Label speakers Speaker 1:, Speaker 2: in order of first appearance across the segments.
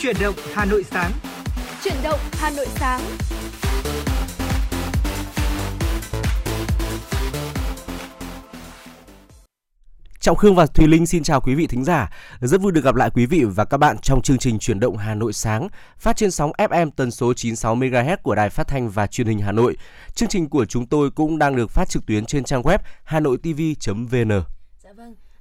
Speaker 1: Chuyển động Hà Nội sáng.
Speaker 2: Chuyển động Hà Nội sáng.
Speaker 3: Trọng Khương và Thùy Linh xin chào quý vị thính giả. Rất vui được gặp lại quý vị và các bạn trong chương trình Chuyển động Hà Nội sáng, phát trên sóng FM tần số 96 MHz của Đài Phát thanh và Truyền hình Hà Nội. Chương trình của chúng tôi cũng đang được phát trực tuyến trên trang web hanoitv.vn.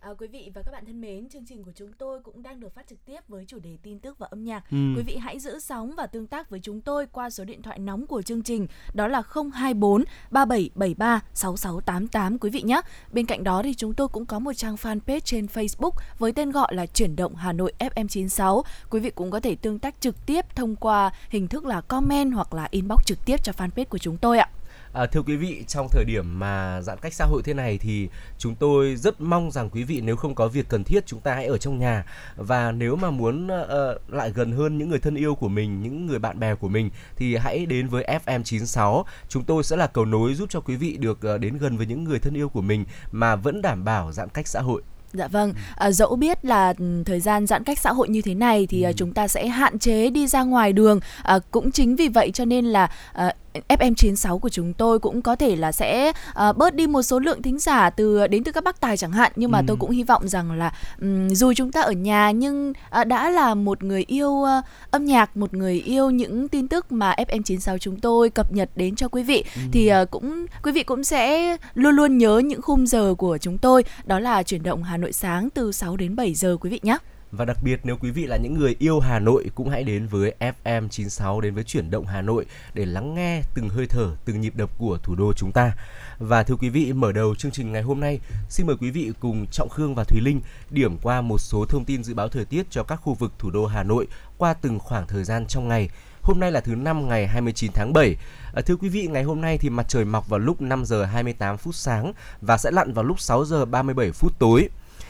Speaker 2: À, quý vị và các bạn thân mến, chương trình của chúng tôi cũng đang được phát trực tiếp với chủ đề tin tức và âm nhạc. Ừ. Quý vị hãy giữ sóng và tương tác với chúng tôi qua số điện thoại nóng của chương trình đó là 024 3773 6688 quý vị nhé. Bên cạnh đó thì chúng tôi cũng có một trang fanpage trên Facebook với tên gọi là Chuyển động Hà Nội FM96. Quý vị cũng có thể tương tác trực tiếp thông qua hình thức là comment hoặc là inbox trực tiếp cho fanpage của chúng tôi ạ.
Speaker 3: À, thưa quý vị, trong thời điểm mà giãn cách xã hội thế này thì chúng tôi rất mong rằng quý vị nếu không có việc cần thiết chúng ta hãy ở trong nhà và nếu mà muốn uh, lại gần hơn những người thân yêu của mình, những người bạn bè của mình thì hãy đến với FM96. Chúng tôi sẽ là cầu nối giúp cho quý vị được uh, đến gần với những người thân yêu của mình mà vẫn đảm bảo giãn cách xã hội.
Speaker 2: Dạ vâng, à, dẫu biết là ừ, thời gian giãn cách xã hội như thế này thì ừ. chúng ta sẽ hạn chế đi ra ngoài đường. À, cũng chính vì vậy cho nên là à, FM96 của chúng tôi cũng có thể là sẽ uh, bớt đi một số lượng thính giả từ đến từ các bác tài chẳng hạn nhưng mà ừ. tôi cũng hy vọng rằng là um, dù chúng ta ở nhà nhưng uh, đã là một người yêu uh, âm nhạc, một người yêu những tin tức mà FM96 chúng tôi cập nhật đến cho quý vị ừ. thì uh, cũng quý vị cũng sẽ luôn luôn nhớ những khung giờ của chúng tôi đó là chuyển động Hà Nội sáng từ 6 đến 7 giờ quý vị nhé.
Speaker 3: Và đặc biệt nếu quý vị là những người yêu Hà Nội cũng hãy đến với FM 96 đến với chuyển động Hà Nội để lắng nghe từng hơi thở, từng nhịp đập của thủ đô chúng ta. Và thưa quý vị, mở đầu chương trình ngày hôm nay, xin mời quý vị cùng Trọng Khương và Thùy Linh điểm qua một số thông tin dự báo thời tiết cho các khu vực thủ đô Hà Nội qua từng khoảng thời gian trong ngày. Hôm nay là thứ năm ngày 29 tháng 7. À, thưa quý vị, ngày hôm nay thì mặt trời mọc vào lúc 5 giờ 28 phút sáng và sẽ lặn vào lúc 6 giờ 37 phút tối.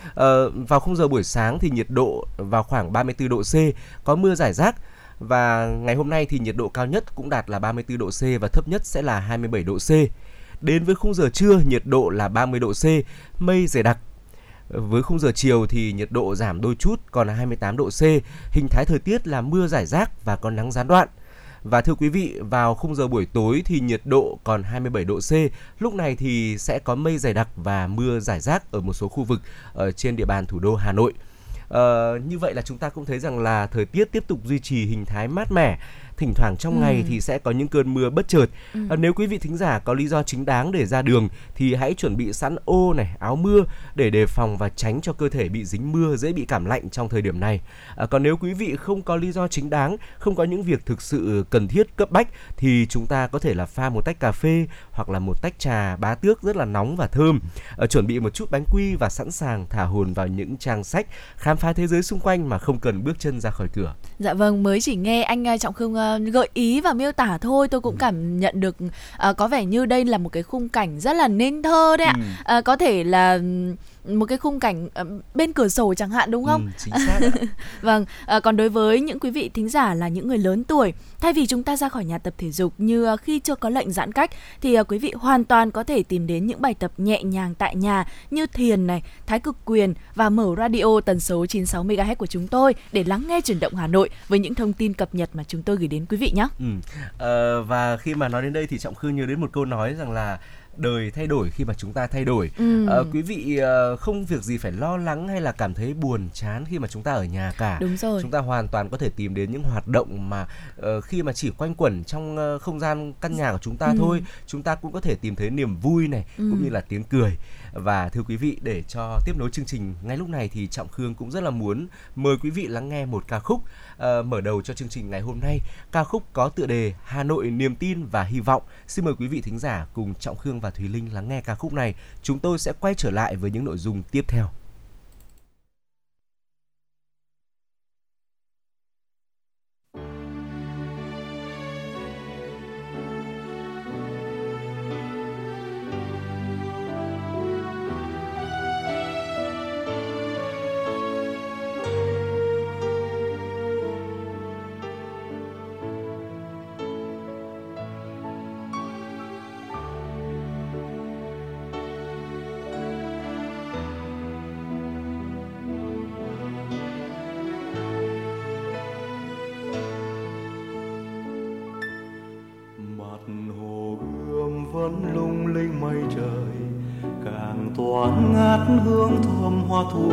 Speaker 3: Uh, vào khung giờ buổi sáng thì nhiệt độ vào khoảng 34 độ C, có mưa rải rác và ngày hôm nay thì nhiệt độ cao nhất cũng đạt là 34 độ C và thấp nhất sẽ là 27 độ C. Đến với khung giờ trưa nhiệt độ là 30 độ C, mây dày đặc. Với khung giờ chiều thì nhiệt độ giảm đôi chút còn là 28 độ C, hình thái thời tiết là mưa rải rác và có nắng gián đoạn. Và thưa quý vị, vào khung giờ buổi tối thì nhiệt độ còn 27 độ C. Lúc này thì sẽ có mây dày đặc và mưa rải rác ở một số khu vực ở trên địa bàn thủ đô Hà Nội. Ờ, như vậy là chúng ta cũng thấy rằng là thời tiết tiếp tục duy trì hình thái mát mẻ thỉnh thoảng trong ừ. ngày thì sẽ có những cơn mưa bất chợt. Ừ. À, nếu quý vị thính giả có lý do chính đáng để ra đường thì hãy chuẩn bị sẵn ô này, áo mưa để đề phòng và tránh cho cơ thể bị dính mưa dễ bị cảm lạnh trong thời điểm này. À, còn nếu quý vị không có lý do chính đáng, không có những việc thực sự cần thiết cấp bách thì chúng ta có thể là pha một tách cà phê hoặc là một tách trà bá tước rất là nóng và thơm. À, chuẩn bị một chút bánh quy và sẵn sàng thả hồn vào những trang sách khám phá thế giới xung quanh mà không cần bước chân ra khỏi cửa.
Speaker 2: Dạ vâng, mới chỉ nghe anh Trọng Khương gợi ý và miêu tả thôi tôi cũng ừ. cảm nhận được uh, có vẻ như đây là một cái khung cảnh rất là nên thơ đấy ạ ừ. uh, có thể là một cái khung cảnh uh, bên cửa sổ chẳng hạn đúng không? Ừ,
Speaker 3: chính xác.
Speaker 2: vâng, uh, còn đối với những quý vị thính giả là những người lớn tuổi, thay vì chúng ta ra khỏi nhà tập thể dục như uh, khi chưa có lệnh giãn cách thì quý vị hoàn toàn có thể tìm đến những bài tập nhẹ nhàng tại nhà như thiền này, thái cực quyền và mở radio tần số 96 MHz của chúng tôi để lắng nghe chuyển động Hà Nội với những thông tin cập nhật mà chúng tôi gửi đến quý vị nhé.
Speaker 3: Ừ. Uh, và khi mà nói đến đây thì Trọng Khương nhớ đến một câu nói rằng là đời thay đổi khi mà chúng ta thay đổi ừ. à, quý vị uh, không việc gì phải lo lắng hay là cảm thấy buồn chán khi mà chúng ta ở nhà cả
Speaker 2: đúng rồi
Speaker 3: chúng ta hoàn toàn có thể tìm đến những hoạt động mà uh, khi mà chỉ quanh quẩn trong uh, không gian căn nhà của chúng ta ừ. thôi chúng ta cũng có thể tìm thấy niềm vui này ừ. cũng như là tiếng cười và thưa quý vị để cho tiếp nối chương trình ngay lúc này thì trọng khương cũng rất là muốn mời quý vị lắng nghe một ca khúc uh, mở đầu cho chương trình ngày hôm nay. Ca khúc có tựa đề hà nội niềm tin và hy vọng. Xin mời quý vị thính giả cùng trọng khương và thùy linh lắng nghe ca khúc này. Chúng tôi sẽ quay trở lại với những nội dung tiếp theo.
Speaker 4: thu.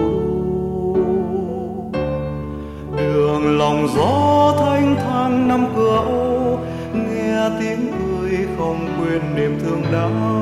Speaker 4: Đường lòng gió thanh thang năm cửa ô, nghe tiếng cười không quên niềm thương đau.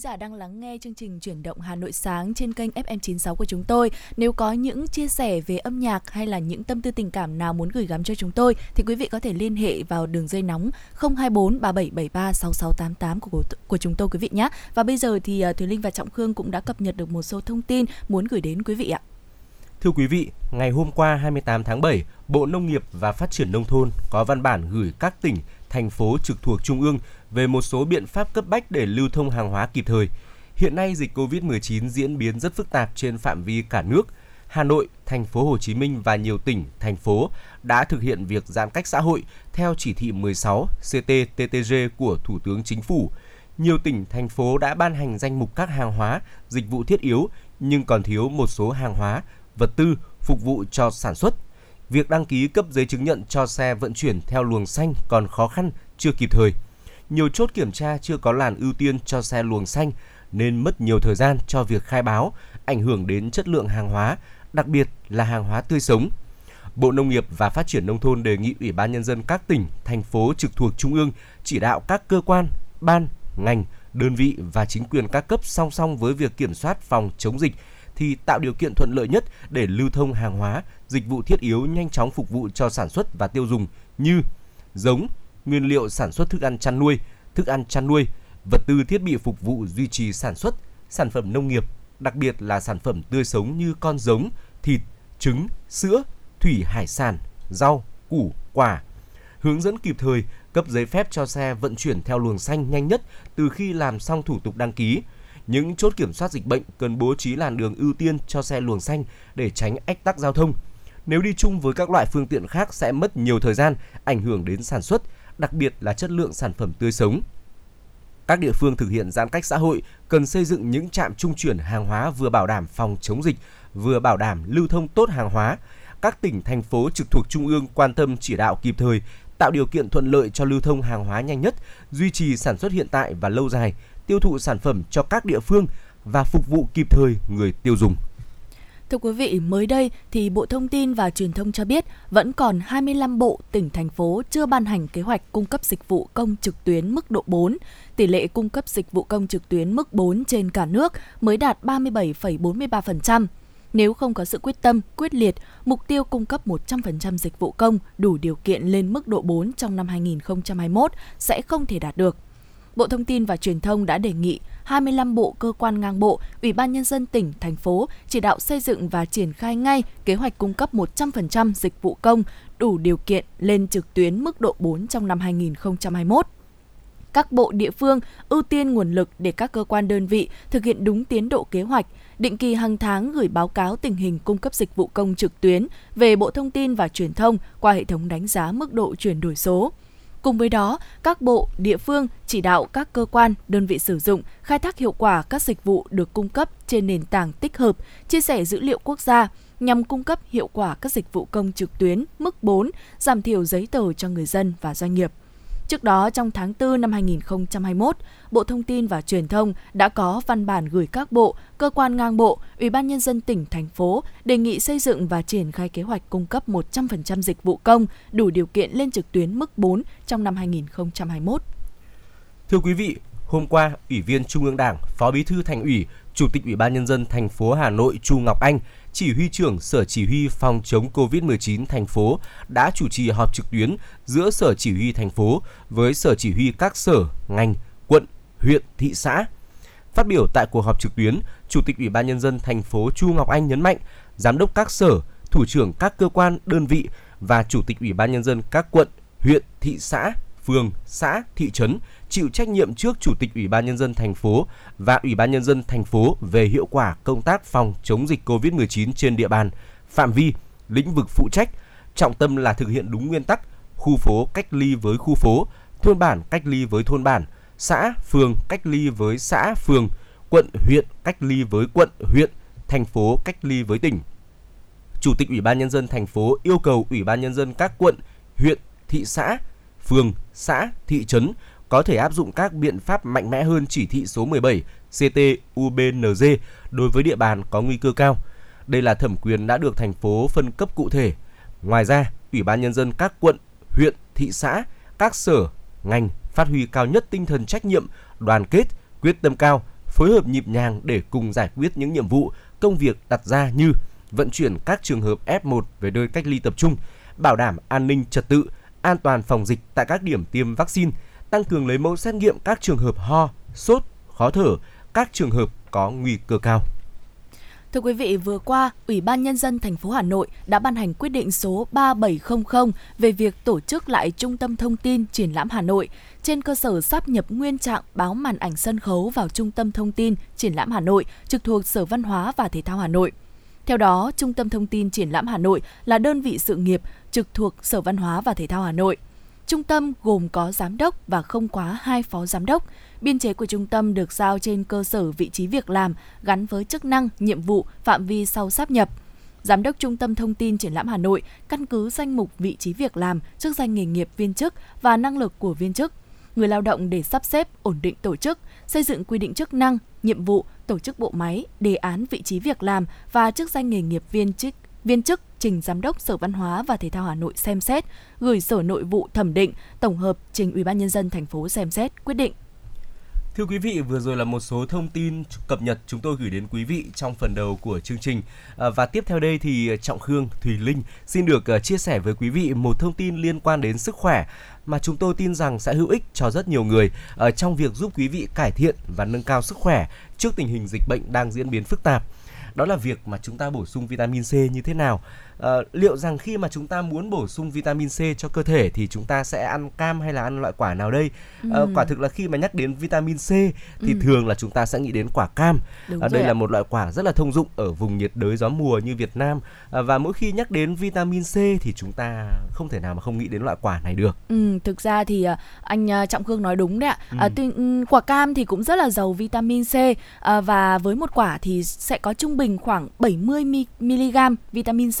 Speaker 2: Giả đang lắng nghe chương trình chuyển động Hà Nội sáng trên kênh FM96 của chúng tôi. Nếu có những chia sẻ về âm nhạc hay là những tâm tư tình cảm nào muốn gửi gắm cho chúng tôi thì quý vị có thể liên hệ vào đường dây nóng 024 3773 6688 của của chúng tôi quý vị nhé. Và bây giờ thì à, Thùy Linh và Trọng Khương cũng đã cập nhật được một số thông tin muốn gửi đến quý vị ạ.
Speaker 3: Thưa quý vị, ngày hôm qua 28 tháng 7, Bộ Nông nghiệp và Phát triển Nông thôn có văn bản gửi các tỉnh, thành phố trực thuộc Trung ương về một số biện pháp cấp bách để lưu thông hàng hóa kịp thời. Hiện nay dịch COVID-19 diễn biến rất phức tạp trên phạm vi cả nước. Hà Nội, thành phố Hồ Chí Minh và nhiều tỉnh, thành phố đã thực hiện việc giãn cách xã hội theo chỉ thị 16 ctttg của Thủ tướng Chính phủ. Nhiều tỉnh, thành phố đã ban hành danh mục các hàng hóa, dịch vụ thiết yếu nhưng còn thiếu một số hàng hóa, vật tư phục vụ cho sản xuất. Việc đăng ký cấp giấy chứng nhận cho xe vận chuyển theo luồng xanh còn khó khăn, chưa kịp thời nhiều chốt kiểm tra chưa có làn ưu tiên cho xe luồng xanh nên mất nhiều thời gian cho việc khai báo, ảnh hưởng đến chất lượng hàng hóa, đặc biệt là hàng hóa tươi sống. Bộ Nông nghiệp và Phát triển Nông thôn đề nghị Ủy ban Nhân dân các tỉnh, thành phố trực thuộc Trung ương chỉ đạo các cơ quan, ban, ngành, đơn vị và chính quyền các cấp song song với việc kiểm soát phòng chống dịch thì tạo điều kiện thuận lợi nhất để lưu thông hàng hóa, dịch vụ thiết yếu nhanh chóng phục vụ cho sản xuất và tiêu dùng như giống, nguyên liệu sản xuất thức ăn chăn nuôi, thức ăn chăn nuôi, vật tư thiết bị phục vụ duy trì sản xuất, sản phẩm nông nghiệp, đặc biệt là sản phẩm tươi sống như con giống, thịt, trứng, sữa, thủy hải sản, rau, củ, quả. Hướng dẫn kịp thời cấp giấy phép cho xe vận chuyển theo luồng xanh nhanh nhất từ khi làm xong thủ tục đăng ký. Những chốt kiểm soát dịch bệnh cần bố trí làn đường ưu tiên cho xe luồng xanh để tránh ách tắc giao thông. Nếu đi chung với các loại phương tiện khác sẽ mất nhiều thời gian, ảnh hưởng đến sản xuất, đặc biệt là chất lượng sản phẩm tươi sống. Các địa phương thực hiện giãn cách xã hội cần xây dựng những trạm trung chuyển hàng hóa vừa bảo đảm phòng chống dịch, vừa bảo đảm lưu thông tốt hàng hóa. Các tỉnh, thành phố trực thuộc trung ương quan tâm chỉ đạo kịp thời, tạo điều kiện thuận lợi cho lưu thông hàng hóa nhanh nhất, duy trì sản xuất hiện tại và lâu dài, tiêu thụ sản phẩm cho các địa phương và phục vụ kịp thời người tiêu dùng.
Speaker 2: Thưa quý vị, mới đây thì Bộ Thông tin và Truyền thông cho biết vẫn còn 25 bộ, tỉnh, thành phố chưa ban hành kế hoạch cung cấp dịch vụ công trực tuyến mức độ 4. Tỷ lệ cung cấp dịch vụ công trực tuyến mức 4 trên cả nước mới đạt 37,43%. Nếu không có sự quyết tâm, quyết liệt, mục tiêu cung cấp 100% dịch vụ công đủ điều kiện lên mức độ 4 trong năm 2021 sẽ không thể đạt được. Bộ Thông tin và Truyền thông đã đề nghị 25 bộ cơ quan ngang bộ, Ủy ban Nhân dân tỉnh, thành phố chỉ đạo xây dựng và triển khai ngay kế hoạch cung cấp 100% dịch vụ công đủ điều kiện lên trực tuyến mức độ 4 trong năm 2021 các bộ địa phương ưu tiên nguồn lực để các cơ quan đơn vị thực hiện đúng tiến độ kế hoạch, định kỳ hàng tháng gửi báo cáo tình hình cung cấp dịch vụ công trực tuyến về Bộ Thông tin và Truyền thông qua hệ thống đánh giá mức độ chuyển đổi số. Cùng với đó, các bộ, địa phương chỉ đạo các cơ quan, đơn vị sử dụng khai thác hiệu quả các dịch vụ được cung cấp trên nền tảng tích hợp, chia sẻ dữ liệu quốc gia nhằm cung cấp hiệu quả các dịch vụ công trực tuyến mức 4, giảm thiểu giấy tờ cho người dân và doanh nghiệp. Trước đó, trong tháng 4 năm 2021, Bộ Thông tin và Truyền thông đã có văn bản gửi các bộ, cơ quan ngang bộ, Ủy ban Nhân dân tỉnh, thành phố đề nghị xây dựng và triển khai kế hoạch cung cấp 100% dịch vụ công đủ điều kiện lên trực tuyến mức 4 trong năm 2021.
Speaker 3: Thưa quý vị, hôm qua, Ủy viên Trung ương Đảng, Phó Bí thư Thành ủy, Chủ tịch Ủy ban Nhân dân thành phố Hà Nội Chu Ngọc Anh chỉ huy trưởng Sở Chỉ huy phòng chống COVID-19 thành phố đã chủ trì họp trực tuyến giữa Sở Chỉ huy thành phố với Sở Chỉ huy các sở, ngành, quận, huyện, thị xã. Phát biểu tại cuộc họp trực tuyến, Chủ tịch Ủy ban nhân dân thành phố Chu Ngọc Anh nhấn mạnh, giám đốc các sở, thủ trưởng các cơ quan, đơn vị và chủ tịch Ủy ban nhân dân các quận, huyện, thị xã, phường, xã, thị trấn chịu trách nhiệm trước Chủ tịch Ủy ban nhân dân thành phố và Ủy ban nhân dân thành phố về hiệu quả công tác phòng chống dịch COVID-19 trên địa bàn, phạm vi, lĩnh vực phụ trách, trọng tâm là thực hiện đúng nguyên tắc khu phố cách ly với khu phố, thôn bản cách ly với thôn bản, xã, phường cách ly với xã, phường, quận, huyện cách ly với quận, huyện, thành phố cách ly với tỉnh. Chủ tịch Ủy ban nhân dân thành phố yêu cầu Ủy ban nhân dân các quận, huyện, thị xã, phường, xã, thị trấn có thể áp dụng các biện pháp mạnh mẽ hơn chỉ thị số 17 CT-UBNZ đối với địa bàn có nguy cơ cao. Đây là thẩm quyền đã được thành phố phân cấp cụ thể. Ngoài ra, Ủy ban nhân dân các quận, huyện, thị xã, các sở, ngành phát huy cao nhất tinh thần trách nhiệm, đoàn kết, quyết tâm cao, phối hợp nhịp nhàng để cùng giải quyết những nhiệm vụ, công việc đặt ra như vận chuyển các trường hợp F1 về nơi cách ly tập trung, bảo đảm an ninh trật tự, an toàn phòng dịch tại các điểm tiêm vaccine, tăng cường lấy mẫu xét nghiệm các trường hợp ho, sốt, khó thở, các trường hợp có nguy cơ cao.
Speaker 2: Thưa quý vị, vừa qua, Ủy ban Nhân dân thành phố Hà Nội đã ban hành quyết định số 3700 về việc tổ chức lại Trung tâm Thông tin Triển lãm Hà Nội trên cơ sở sắp nhập nguyên trạng báo màn ảnh sân khấu vào Trung tâm Thông tin Triển lãm Hà Nội trực thuộc Sở Văn hóa và Thể thao Hà Nội. Theo đó, Trung tâm Thông tin Triển lãm Hà Nội là đơn vị sự nghiệp trực thuộc Sở Văn hóa và Thể thao Hà Nội. Trung tâm gồm có giám đốc và không quá hai phó giám đốc. Biên chế của trung tâm được giao trên cơ sở vị trí việc làm gắn với chức năng, nhiệm vụ, phạm vi sau sáp nhập. Giám đốc Trung tâm Thông tin Triển lãm Hà Nội căn cứ danh mục vị trí việc làm, chức danh nghề nghiệp viên chức và năng lực của viên chức, người lao động để sắp xếp, ổn định tổ chức, xây dựng quy định chức năng, nhiệm vụ, tổ chức bộ máy, đề án vị trí việc làm và chức danh nghề nghiệp viên chức viên chức trình giám đốc Sở Văn hóa và Thể thao Hà Nội xem xét, gửi Sở Nội vụ thẩm định, tổng hợp trình Ủy ban nhân dân thành phố xem xét quyết định.
Speaker 3: Thưa quý vị, vừa rồi là một số thông tin cập nhật chúng tôi gửi đến quý vị trong phần đầu của chương trình. À, và tiếp theo đây thì Trọng Khương, Thùy Linh xin được à, chia sẻ với quý vị một thông tin liên quan đến sức khỏe mà chúng tôi tin rằng sẽ hữu ích cho rất nhiều người à, trong việc giúp quý vị cải thiện và nâng cao sức khỏe trước tình hình dịch bệnh đang diễn biến phức tạp đó là việc mà chúng ta bổ sung vitamin C như thế nào à, liệu rằng khi mà chúng ta muốn bổ sung vitamin C cho cơ thể thì chúng ta sẽ ăn cam hay là ăn loại quả nào đây ừ. à, quả thực là khi mà nhắc đến vitamin C thì ừ. thường là chúng ta sẽ nghĩ đến quả cam à, đây ạ. là một loại quả rất là thông dụng ở vùng nhiệt đới gió mùa như Việt Nam à, và mỗi khi nhắc đến vitamin C thì chúng ta không thể nào mà không nghĩ đến loại quả này được
Speaker 2: ừ, thực ra thì anh Trọng Khương nói đúng đấy ạ ừ. à, tuy, quả cam thì cũng rất là giàu vitamin C à, và với một quả thì sẽ có trung bình khoảng 70 mg vitamin C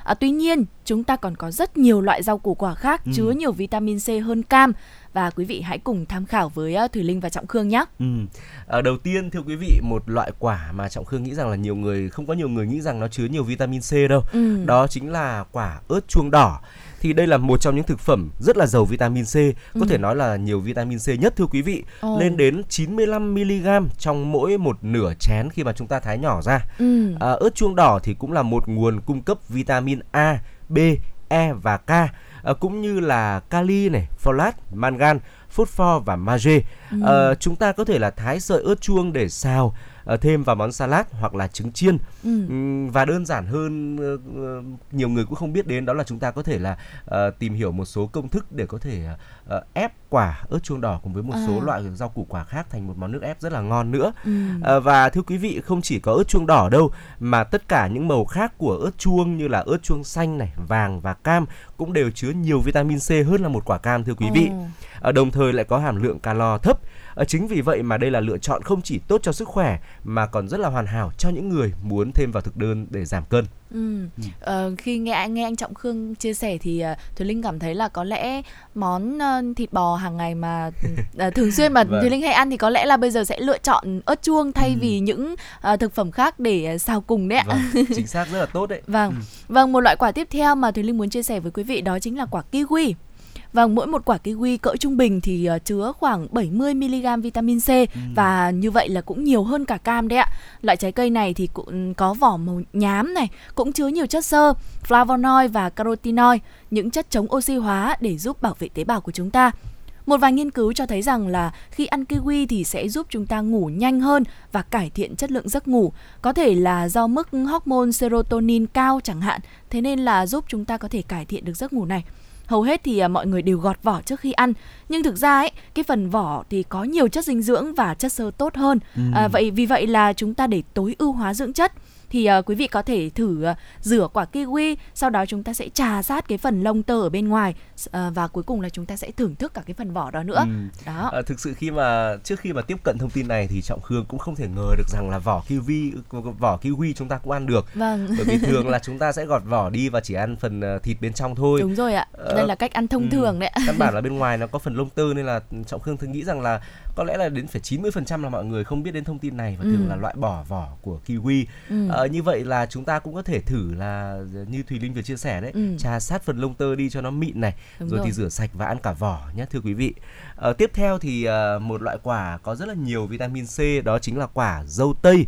Speaker 2: À, tuy nhiên, chúng ta còn có rất nhiều loại rau củ quả khác ừ. chứa nhiều vitamin C hơn cam và quý vị hãy cùng tham khảo với uh, Thùy Linh và Trọng Khương nhé.
Speaker 3: Ừ. À, đầu tiên thưa quý vị, một loại quả mà Trọng Khương nghĩ rằng là nhiều người không có nhiều người nghĩ rằng nó chứa nhiều vitamin C đâu. Ừ. Đó chính là quả ớt chuông đỏ thì đây là một trong những thực phẩm rất là giàu vitamin C, có ừ. thể nói là nhiều vitamin C nhất thưa quý vị, oh. lên đến 95 mg trong mỗi một nửa chén khi mà chúng ta thái nhỏ ra. Ừ. À, ớt chuông đỏ thì cũng là một nguồn cung cấp vitamin A, B, E và K. À, cũng như là kali này, folate, mangan, phosphor và magie. Ừ. À, chúng ta có thể là thái sợi ớt chuông để xào Ờ, thêm vào món salad hoặc là trứng chiên ừ. và đơn giản hơn ờ, ờ, nhiều người cũng không biết đến đó là chúng ta có thể là tìm hiểu một số công thức để có thể ép quả ớt chuông đỏ cùng với một à. số loại rau củ quả khác thành một món nước ép rất là ngon nữa ừ. và thưa quý vị không chỉ có ớt chuông đỏ đâu mà tất cả những màu khác của ớt chuông như là ớt chuông xanh này vàng và cam cũng đều chứa nhiều vitamin C hơn là một quả cam thưa quý vị uh, đồng thời lại có hàm lượng calo thấp À, chính vì vậy mà đây là lựa chọn không chỉ tốt cho sức khỏe mà còn rất là hoàn hảo cho những người muốn thêm vào thực đơn để giảm cân.
Speaker 2: Ừ. Ừ. Ờ, khi nghe nghe anh Trọng Khương chia sẻ thì uh, Thùy Linh cảm thấy là có lẽ món uh, thịt bò hàng ngày mà uh, thường xuyên mà vâng. Thùy Linh hay ăn thì có lẽ là bây giờ sẽ lựa chọn ớt chuông thay ừ. vì những uh, thực phẩm khác để uh, xào cùng đấy ạ.
Speaker 3: Vâng, chính xác rất là tốt đấy.
Speaker 2: vâng. Ừ. Vâng, một loại quả tiếp theo mà Thùy Linh muốn chia sẻ với quý vị đó chính là quả kiwi. Vâng, mỗi một quả kiwi cỡ trung bình thì uh, chứa khoảng 70 mg vitamin C ừ. và như vậy là cũng nhiều hơn cả cam đấy ạ. Loại trái cây này thì cũng có vỏ màu nhám này, cũng chứa nhiều chất xơ, flavonoid và carotenoid, những chất chống oxy hóa để giúp bảo vệ tế bào của chúng ta. Một vài nghiên cứu cho thấy rằng là khi ăn kiwi thì sẽ giúp chúng ta ngủ nhanh hơn và cải thiện chất lượng giấc ngủ. Có thể là do mức hormone serotonin cao chẳng hạn, thế nên là giúp chúng ta có thể cải thiện được giấc ngủ này hầu hết thì à, mọi người đều gọt vỏ trước khi ăn. Nhưng thực ra ấy cái phần vỏ thì có nhiều chất dinh dưỡng và chất xơ tốt hơn. Ừ. à, vậy vì vậy là chúng ta để tối ưu hóa dưỡng chất thì uh, quý vị có thể thử uh, rửa quả kiwi sau đó chúng ta sẽ trà sát cái phần lông tơ ở bên ngoài uh, và cuối cùng là chúng ta sẽ thưởng thức cả cái phần vỏ đó nữa. Ừ. đó.
Speaker 3: À, thực sự khi mà trước khi mà tiếp cận thông tin này thì trọng khương cũng không thể ngờ được rằng là vỏ kiwi vỏ kiwi chúng ta cũng ăn được.
Speaker 2: Vâng.
Speaker 3: Bởi vì thường là chúng ta sẽ gọt vỏ đi và chỉ ăn phần thịt bên trong thôi.
Speaker 2: Đúng rồi ạ. Đây là cách ăn thông ừ. thường đấy
Speaker 3: căn bản là bên ngoài nó có phần lông tơ nên là trọng khương thường nghĩ rằng là có lẽ là đến phải 90% là mọi người không biết đến thông tin này và thường ừ. là loại bỏ vỏ của kiwi ừ. à, như vậy là chúng ta cũng có thể thử là như Thùy Linh vừa chia sẻ đấy,
Speaker 2: Ừ.
Speaker 3: trà sát phần lông tơ đi cho nó mịn này,
Speaker 2: Đúng
Speaker 3: rồi,
Speaker 2: rồi.
Speaker 3: thì rửa sạch và ăn cả vỏ nhé thưa quý vị. Ờ, tiếp theo thì ờ, một loại quả có rất là nhiều vitamin C đó chính là quả dâu tây.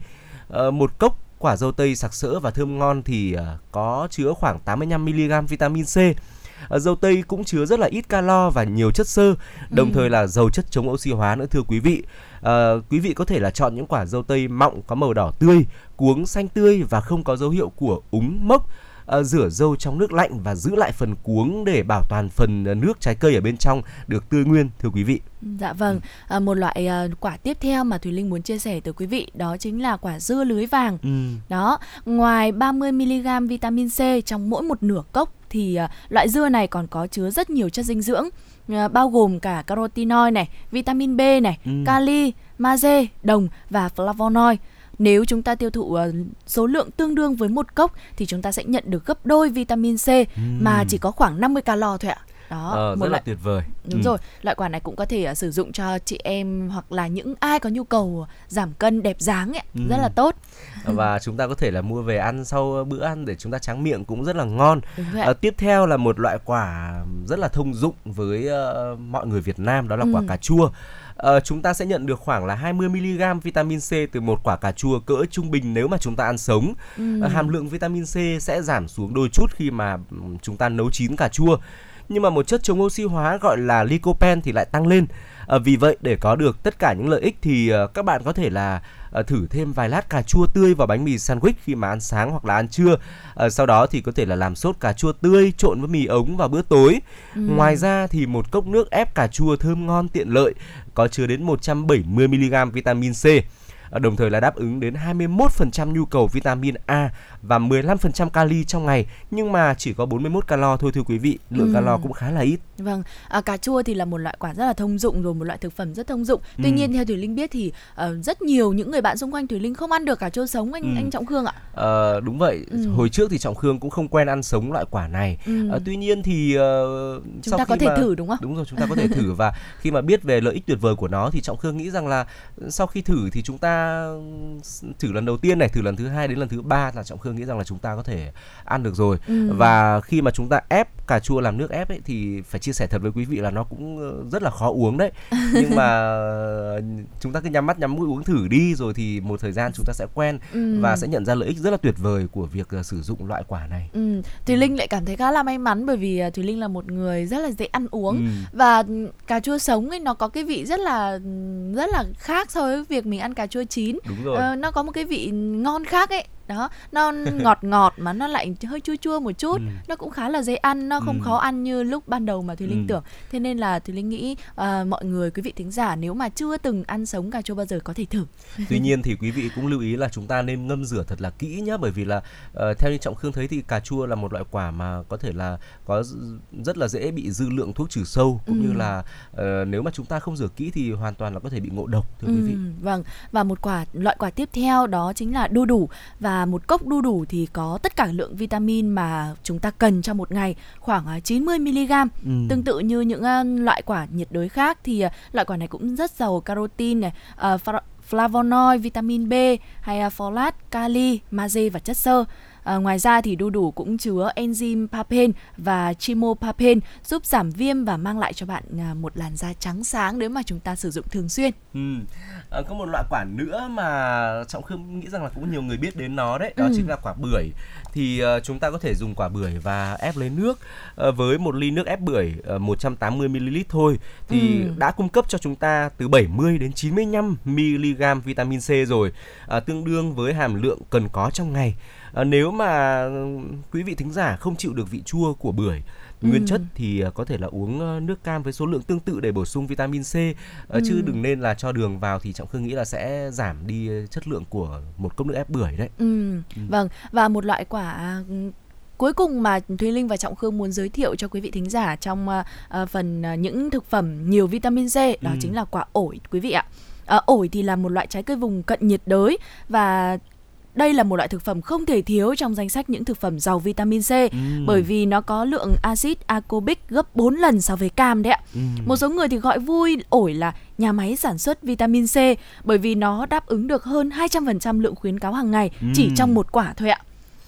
Speaker 3: Ờ, một cốc quả dâu tây sặc sỡ và thơm ngon thì có chứa khoảng 85 mg vitamin C. Ờ, dâu tây cũng chứa rất là ít calo và nhiều chất xơ, đồng
Speaker 2: Ừ.
Speaker 3: thời là giàu chất chống oxy hóa nữa thưa quý vị. Ờ, quý vị có thể là chọn những quả dâu tây mọng có màu đỏ tươi, cuống xanh tươi và không có dấu hiệu của úng mốc. Ờ, rửa dâu trong nước lạnh và giữ lại phần cuống để bảo toàn phần nước trái cây ở bên trong được tươi nguyên thưa quý vị.
Speaker 2: Dạ vâng, à, một loại à, quả tiếp theo mà Thùy Linh muốn chia sẻ tới quý vị đó chính là quả dưa lưới vàng.
Speaker 3: Ừ.
Speaker 2: Đó, ngoài 30mg vitamin C trong mỗi một nửa cốc thì à, loại dưa này còn có chứa rất nhiều chất dinh dưỡng à, bao gồm cả carotenoid này, vitamin B này,
Speaker 3: Ừ.
Speaker 2: kali, magie, đồng và flavonoid. Nếu chúng ta tiêu thụ à, số lượng tương đương với một cốc thì chúng ta sẽ nhận được gấp đôi vitamin C mà chỉ có khoảng 50 calo thôi ạ. Đó,
Speaker 3: Ờ,
Speaker 2: một
Speaker 3: rất là
Speaker 2: loại
Speaker 3: tuyệt vời.
Speaker 2: Đúng
Speaker 3: Ừ.
Speaker 2: rồi, loại quả này cũng có thể uh, sử dụng cho chị em hoặc là những ai có nhu cầu giảm cân đẹp dáng ấy,
Speaker 3: Ừ.
Speaker 2: rất là tốt.
Speaker 3: và chúng ta có thể là mua về ăn sau bữa ăn để chúng ta tráng miệng cũng rất là ngon. Ờ, tiếp theo là một loại quả rất là thông dụng với ờ, mọi người Việt Nam đó là quả
Speaker 2: Ừ.
Speaker 3: cà chua. Ờ, chúng ta sẽ nhận được khoảng là 20 mg vitamin C từ một quả cà chua cỡ trung bình nếu mà chúng ta ăn sống.
Speaker 2: Ừ.
Speaker 3: Ờ, hàm lượng vitamin C sẽ giảm xuống đôi chút khi mà ừm, chúng ta nấu chín cà chua. Nhưng mà một chất chống oxy hóa gọi là lycopene thì lại tăng lên. Ờ, vì vậy để có được tất cả những lợi ích thì ờ, các bạn có thể là ờ, thử thêm vài lát cà chua tươi vào bánh mì sandwich khi mà ăn sáng hoặc là ăn trưa. Ờ, sau đó thì có thể là làm sốt cà chua tươi trộn với mì ống vào bữa tối. Ngoài ra thì một cốc nước ép cà chua thơm ngon tiện lợi có chứa đến 170 mg vitamin C. Đồng thời là đáp ứng đến 21% nhu cầu vitamin A và 15% kali trong ngày nhưng mà chỉ có 41 calo thôi thưa quý vị. Lượng
Speaker 2: Ừ.
Speaker 3: calo cũng khá là ít.
Speaker 2: Vâng, à, cà chua thì là một loại quả rất là thông dụng rồi, một loại thực phẩm rất thông dụng. Tuy
Speaker 3: Ừ.
Speaker 2: nhiên theo Thùy Linh biết thì ờ, rất nhiều những người bạn xung quanh Thùy Linh không ăn được cà chua sống anh
Speaker 3: Ừ.
Speaker 2: anh Trọng Khương ạ.
Speaker 3: Ờ, đúng vậy.
Speaker 2: Ừ.
Speaker 3: Hồi trước thì Trọng Khương cũng không quen ăn sống loại quả này.
Speaker 2: Ừ.
Speaker 3: Ờ, tuy nhiên thì ờ,
Speaker 2: Chúng ta có thể
Speaker 3: mà-
Speaker 2: thử đúng không?
Speaker 3: Đúng rồi, chúng ta có thể thử và khi mà biết về lợi ích tuyệt vời của nó thì Trọng Khương nghĩ rằng là sau khi thử thì chúng ta thử lần đầu tiên này, thử lần thứ hai đến lần thứ ba là Trọng Khương nghĩ rằng là chúng ta có thể ăn được rồi.
Speaker 2: Ừ.
Speaker 3: Và khi mà chúng ta ép cà chua làm nước ép ấy thì phải chia sẻ thật với quý vị là nó cũng ờ, rất là khó uống đấy. Nhưng mà ờ, chúng ta cứ nhắm mắt nhắm mũi uống thử đi rồi thì một thời gian chúng ta sẽ quen
Speaker 2: Ừ.
Speaker 3: và sẽ nhận ra lợi ích rất là tuyệt vời của việc ờ, sử dụng loại quả này.
Speaker 2: Ừ, Thùy Linh lại cảm thấy khá là may mắn bởi vì Thùy Linh là một người rất là dễ ăn uống
Speaker 3: Ừ.
Speaker 2: và ừ, cà chua sống ấy nó có cái vị rất là rất là khác so với việc mình ăn cà chua chín.
Speaker 3: Đúng rồi.
Speaker 2: Ờ, nó có một cái vị ngon khác ấy. Đó, nó ngọt ngọt mà nó lại hơi chua chua một chút.
Speaker 3: Ừ.
Speaker 2: Nó cũng khá là dễ ăn, nó không
Speaker 3: Ừ.
Speaker 2: khó ăn như lúc ban đầu mà Thùy Linh
Speaker 3: Ừ.
Speaker 2: tưởng. Thế nên là Thùy Linh nghĩ à, mọi người quý vị thính giả nếu mà chưa từng ăn sống cà chua bao giờ có thể thử.
Speaker 3: Tuy nhiên thì quý vị cũng lưu ý là chúng ta nên ngâm rửa thật là kỹ nhé bởi vì là ờ, theo như Trọng Khương thấy thì cà chua là một loại quả mà có thể là có rất là dễ bị dư lượng thuốc trừ sâu cũng
Speaker 2: Ừ.
Speaker 3: như là ờ, nếu mà chúng ta không rửa kỹ thì hoàn toàn là có thể bị ngộ độc thưa quý vị.
Speaker 2: Ừ, vâng và một quả loại quả tiếp theo đó chính là đu đủ và một cốc đu đủ thì có tất cả lượng vitamin mà chúng ta cần cho một ngày khoảng à, 90 mg.
Speaker 3: Ừ.
Speaker 2: Tương tự như những à, loại quả nhiệt đới khác thì à, loại quả này cũng rất giàu carotin này, à, fla- flavonoid, vitamin B hay à, folate, kali, magie và chất xơ. À, ngoài ra thì đu đủ cũng chứa enzyme papain và chimopapain giúp giảm viêm và mang lại cho bạn à, một làn da trắng sáng nếu mà chúng ta sử dụng thường xuyên.
Speaker 3: Ừ. Ờ, có một loại quả nữa mà Trọng Khương nghĩ rằng là cũng nhiều người biết đến nó đấy, đó
Speaker 2: Ừ.
Speaker 3: chính là quả bưởi. Thì ờ, chúng ta có thể dùng quả bưởi và ép lấy nước Ờ, với một ly nước ép bưởi uh, 180 ml thôi thì
Speaker 2: Ừ.
Speaker 3: đã cung cấp cho chúng ta từ 70 đến 95 mg vitamin C rồi, ờ, tương đương với hàm lượng cần có trong ngày. Ờ, nếu mà ừ, quý vị thính giả không chịu được vị chua của bưởi nguyên
Speaker 2: Ừ.
Speaker 3: chất thì ờ, có thể là uống ờ, nước cam với số lượng tương tự để bổ sung vitamin C Ờ, chứ
Speaker 2: Ừ.
Speaker 3: đừng nên là cho đường vào thì trọng khương nghĩ là sẽ giảm đi chất lượng của một cốc nước ép bưởi đấy
Speaker 2: Ừ, vâng và một loại quả ừ, cuối cùng mà Thùy Linh và Trọng Khương muốn giới thiệu cho quý vị thính giả trong à, à, phần à, những thực phẩm nhiều vitamin C đó
Speaker 3: Ừ.
Speaker 2: chính là quả ổi quý vị ạ. À, ổi thì là một loại trái cây vùng cận nhiệt đới và đây là một loại thực phẩm không thể thiếu trong danh sách những thực phẩm giàu vitamin C
Speaker 3: Ừ.
Speaker 2: bởi vì nó có lượng axit ascorbic gấp 4 lần so với cam đấy ạ.
Speaker 3: Ừ.
Speaker 2: Một số người thì gọi vui ổi là nhà máy sản xuất vitamin C bởi vì nó đáp ứng được hơn 200% lượng khuyến cáo hàng ngày chỉ
Speaker 3: Ừm.
Speaker 2: trong một quả thôi ạ.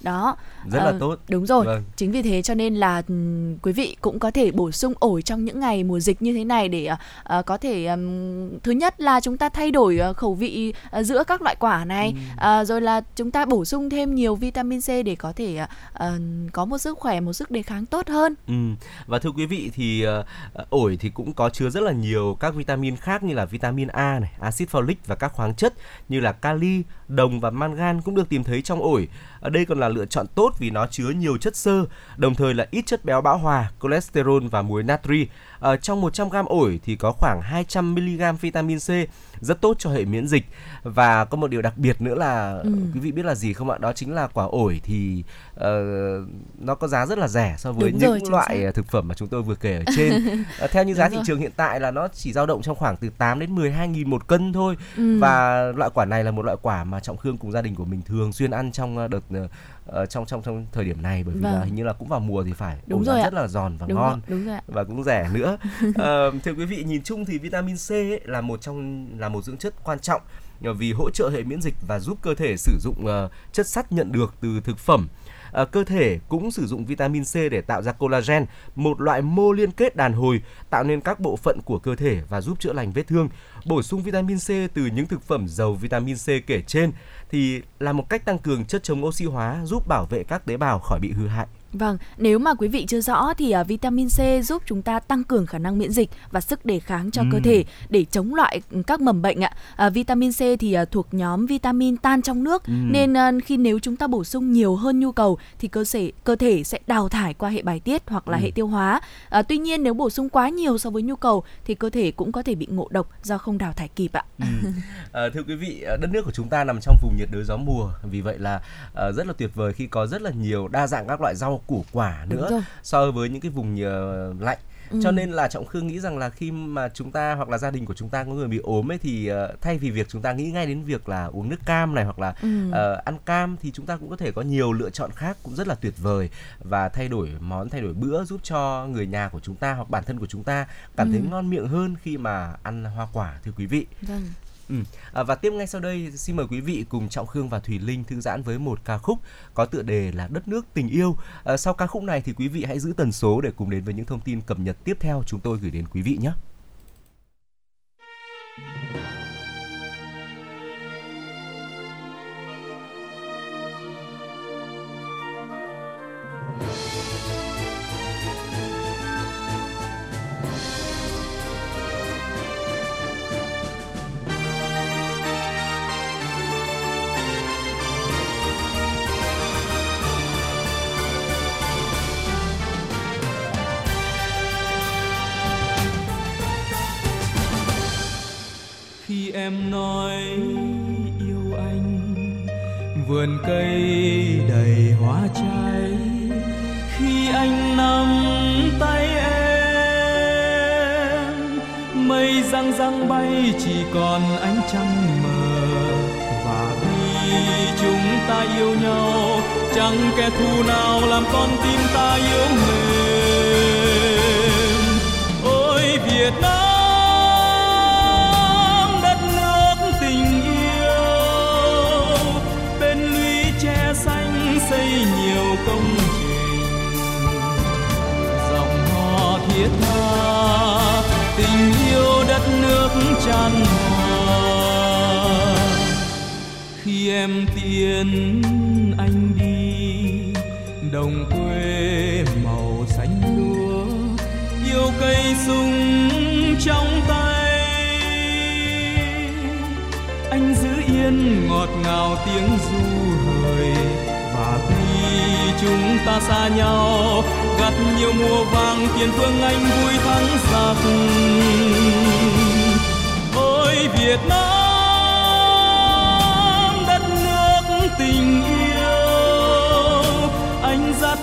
Speaker 2: Đó.
Speaker 3: Rất là
Speaker 2: Ờ,
Speaker 3: tốt.
Speaker 2: Đúng rồi.
Speaker 3: Vâng.
Speaker 2: Chính vì thế cho nên là ừm, quý vị cũng có thể bổ sung ổi trong những ngày mùa dịch như thế này để ờ, có thể ừm, thứ nhất là chúng ta thay đổi ờ, khẩu vị ờ, giữa các loại quả này, Ờ, rồi là chúng ta bổ sung thêm nhiều vitamin C để có thể ờ, có một sức khỏe, một sức đề kháng tốt hơn.
Speaker 3: Ừ. Và thưa quý vị thì ờ, ổi thì cũng có chứa rất là nhiều các vitamin khác như là vitamin A này, axit folic và các khoáng chất như là kali, đồng và mangan cũng được tìm thấy trong ổi. Ở đây còn là lựa chọn tốt vì nó chứa nhiều chất xơ, đồng thời là ít chất béo bão hòa, cholesterol và muối natri. Ở trong 100 gram ổi thì có khoảng 200 mg vitamin C rất tốt cho hệ miễn dịch và có một điều đặc biệt nữa là
Speaker 2: Ừ.
Speaker 3: quý vị biết là gì không ạ? Đó chính là quả ổi thì ờ, nó có giá rất là rẻ so với
Speaker 2: Đúng
Speaker 3: những
Speaker 2: rồi,
Speaker 3: loại
Speaker 2: xác.
Speaker 3: ờ, thực phẩm mà chúng tôi vừa kể ở trên. Ờ, theo như giá thị trường hiện tại là nó chỉ dao động trong khoảng từ 8 đến 12 nghìn một cân thôi.
Speaker 2: Ừ.
Speaker 3: Và loại quả này là một loại quả mà Trọng Khương cùng gia đình của mình thường xuyên ăn trong ờ, đợt ờ, trong trong trong thời điểm này bởi vì là
Speaker 2: Vâng.
Speaker 3: hình như là cũng vào mùa thì phải.
Speaker 2: Đúng rồi
Speaker 3: bán
Speaker 2: ạ.
Speaker 3: rất là giòn và
Speaker 2: đúng
Speaker 3: ngon
Speaker 2: rồi, đúng rồi ạ.
Speaker 3: và cũng rẻ nữa. Ờ, thưa quý vị, nhìn chung thì vitamin C ấy là một trong là một dưỡng chất quan trọng ờ, vì hỗ trợ hệ miễn dịch và giúp cơ thể sử dụng ờ, chất sắt nhận được từ thực phẩm. Ờ, cơ thể cũng sử dụng vitamin C để tạo ra collagen, một loại mô liên kết đàn hồi tạo nên các bộ phận của cơ thể và giúp chữa lành vết thương. Bổ sung vitamin C từ những thực phẩm giàu vitamin C kể trên thì là một cách tăng cường chất chống oxy hóa, giúp bảo vệ các tế bào khỏi bị hư hại.
Speaker 2: Vâng, nếu mà quý vị chưa rõ thì à, vitamin C giúp chúng ta tăng cường khả năng miễn dịch và sức đề kháng cho cơ
Speaker 3: Ừm.
Speaker 2: thể để chống lại ừ, các mầm bệnh ạ. À, vitamin C thì à, thuộc nhóm vitamin tan trong nước
Speaker 3: Ừm.
Speaker 2: nên à, khi nếu chúng ta bổ sung nhiều hơn nhu cầu thì cơ thể cơ thể sẽ đào thải qua hệ bài tiết hoặc là
Speaker 3: Ừm.
Speaker 2: hệ tiêu hóa. À, tuy nhiên nếu bổ sung quá nhiều so với nhu cầu thì cơ thể cũng có thể bị ngộ độc do không đào thải kịp ạ.
Speaker 3: Ừ. Ờ, thưa quý vị, ờ, đất nước của chúng ta nằm trong vùng nhiệt đới gió mùa, vì vậy là ờ, rất là tuyệt vời khi có rất là nhiều đa dạng các loại rau củ quả nữa so với những cái vùng ờ, lạnh.
Speaker 2: Ừ.
Speaker 3: Cho nên là Trọng Khương nghĩ rằng là khi mà chúng ta hoặc là gia đình của chúng ta có người bị ốm ấy thì ờ, thay vì việc chúng ta nghĩ ngay đến việc là uống nước cam này hoặc là
Speaker 2: Ừ.
Speaker 3: ờ, ăn cam thì chúng ta cũng có thể có nhiều lựa chọn khác cũng rất là tuyệt vời và thay đổi món thay đổi bữa giúp cho người nhà của chúng ta hoặc bản thân của chúng ta cảm thấy
Speaker 2: Ừ.
Speaker 3: ngon miệng hơn khi mà ăn hoa quả thưa quý vị.
Speaker 2: Vâng.
Speaker 3: Ừ. À, và tiếp ngay sau đây xin mời quý vị cùng Trọng Khương và Thùy Linh thư giãn với một ca khúc có tựa đề là Đất nước tình yêu. À, sau ca khúc này thì quý vị hãy giữ tần số để cùng đến với những thông tin cập nhật tiếp theo chúng tôi gửi đến quý vị nhé.
Speaker 5: khi vườn cây đầy hoa trái. Khi anh nắm tay em, mây răng răng bay, chỉ còn ánh trăng mờ. Và vì chúng ta yêu nhau, chẳng kẻ thù nào làm con tim ta yếu mềm ôi, Việt Nam! Công trình. Dòng hò thiết tha, tình yêu đất nước tràn hòa. Khi em tiến anh đi, đồng quê màu xanh lúa yêu cây sung trong tay. Anh giữ yên ngọt ngào tiếng du chúng ta xa nhau. Gặt nhiều mùa vàng, tiền phương anh vui thắng giặc. Ôi, Việt Nam, đất nước tình yêu. Anh dắt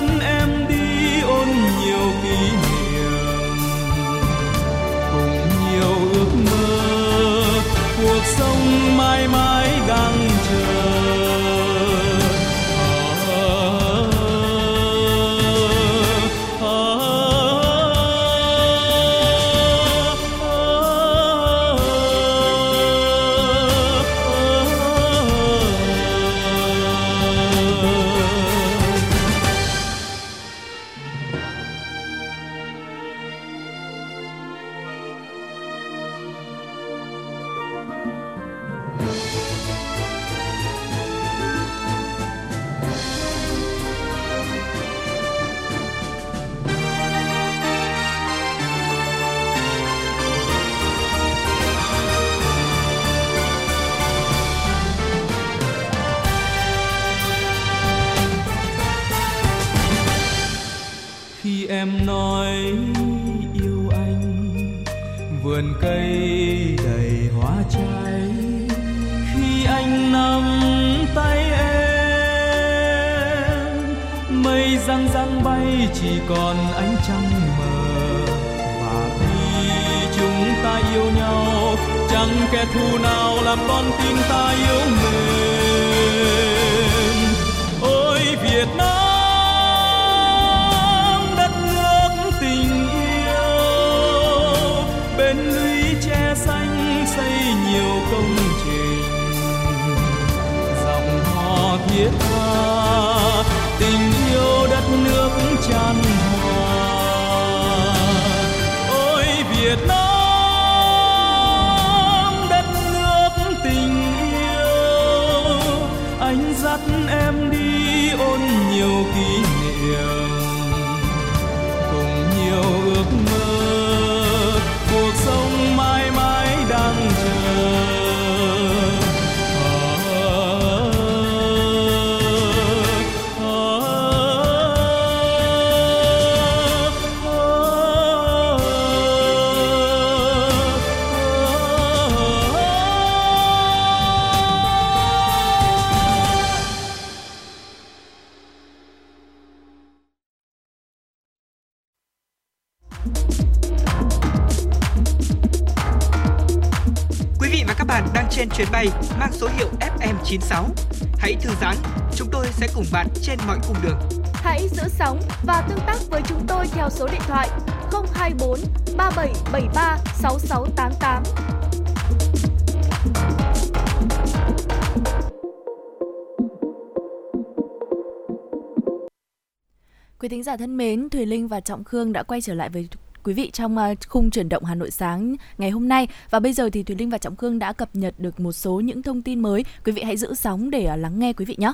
Speaker 5: vườn cây đầy hoa trái. Khi anh nắm tay em, mây răng răng bay, chỉ còn ánh trăng mờ. Và khi chúng ta yêu nhau, chẳng kẻ thù nào làm con tim ta yêu
Speaker 1: mềm. Số
Speaker 6: điện thoại 024 3773 6688.
Speaker 2: Quý thính giả thân mến, Thùy Linh và Trọng Khương đã quay trở lại với quý vị trong à, khung chuyển động Hà Nội sáng ngày hôm nay và bây giờ thì Thùy Linh và Trọng Khương đã cập nhật được một số những thông tin mới. Quý vị hãy giữ sóng để à, lắng nghe quý vị nhé.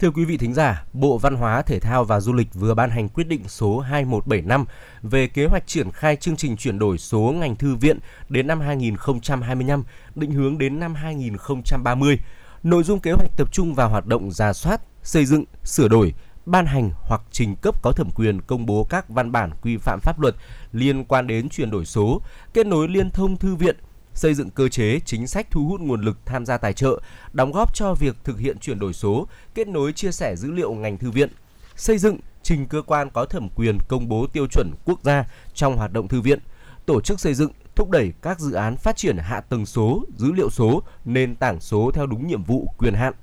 Speaker 3: Thưa quý vị thính giả, Bộ Văn hóa, Thể thao và Du lịch vừa ban hành quyết định số 2175 về kế hoạch triển khai chương trình chuyển đổi số ngành thư viện đến năm 2025, định hướng đến năm 2030. Nội dung kế hoạch tập trung vào hoạt động ra soát, xây dựng, sửa đổi, ban hành hoặc trình cấp có thẩm quyền công bố các văn bản quy phạm pháp luật liên quan đến chuyển đổi số, kết nối liên thông thư viện, xây dựng cơ chế chính sách thu hút nguồn lực tham gia tài trợ, đóng góp cho việc thực hiện chuyển đổi số, kết nối chia sẻ dữ liệu ngành thư viện, xây dựng trình cơ quan có thẩm quyền công bố tiêu chuẩn quốc gia trong hoạt động thư viện, tổ chức xây dựng, thúc đẩy các dự án phát triển hạ tầng số, dữ liệu số, nền tảng số theo đúng nhiệm vụ quyền hạn.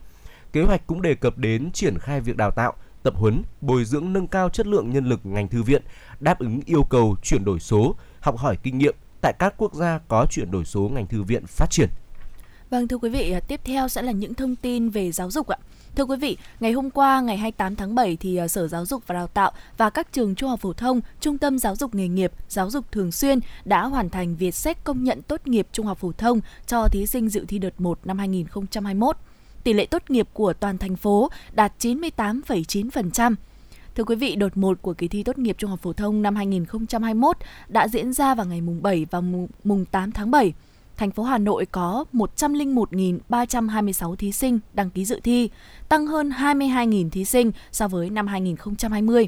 Speaker 3: Kế hoạch cũng đề cập đến triển khai việc đào tạo, tập huấn, bồi dưỡng nâng cao chất lượng nhân lực ngành thư viện, đáp ứng yêu cầu chuyển đổi số, học hỏi kinh nghiệm tại các quốc gia có chuyển đổi số ngành thư viện phát triển.
Speaker 2: Vâng thưa quý vị, à, tiếp theo sẽ là những thông tin về giáo dục ạ. Thưa quý vị, ngày hôm qua ngày 28 tháng 7 thì à, Sở Giáo dục và Đào tạo và các trường trung học phổ thông, trung tâm giáo dục nghề nghiệp, giáo dục thường xuyên đã hoàn thành việc xét công nhận tốt nghiệp trung học phổ thông cho thí sinh dự thi đợt 1 năm 2021. Tỷ lệ tốt nghiệp của toàn thành phố đạt 98,9%. Thưa quý vị, đợt 1 của kỳ thi tốt nghiệp trung học phổ thông năm 2021 đã diễn ra vào ngày mùng 7 và mùng, mùng 8 tháng 7 thành phố Hà Nội có 101.326 thí sinh đăng ký dự thi, tăng hơn 22.000 thí sinh so với năm 2020.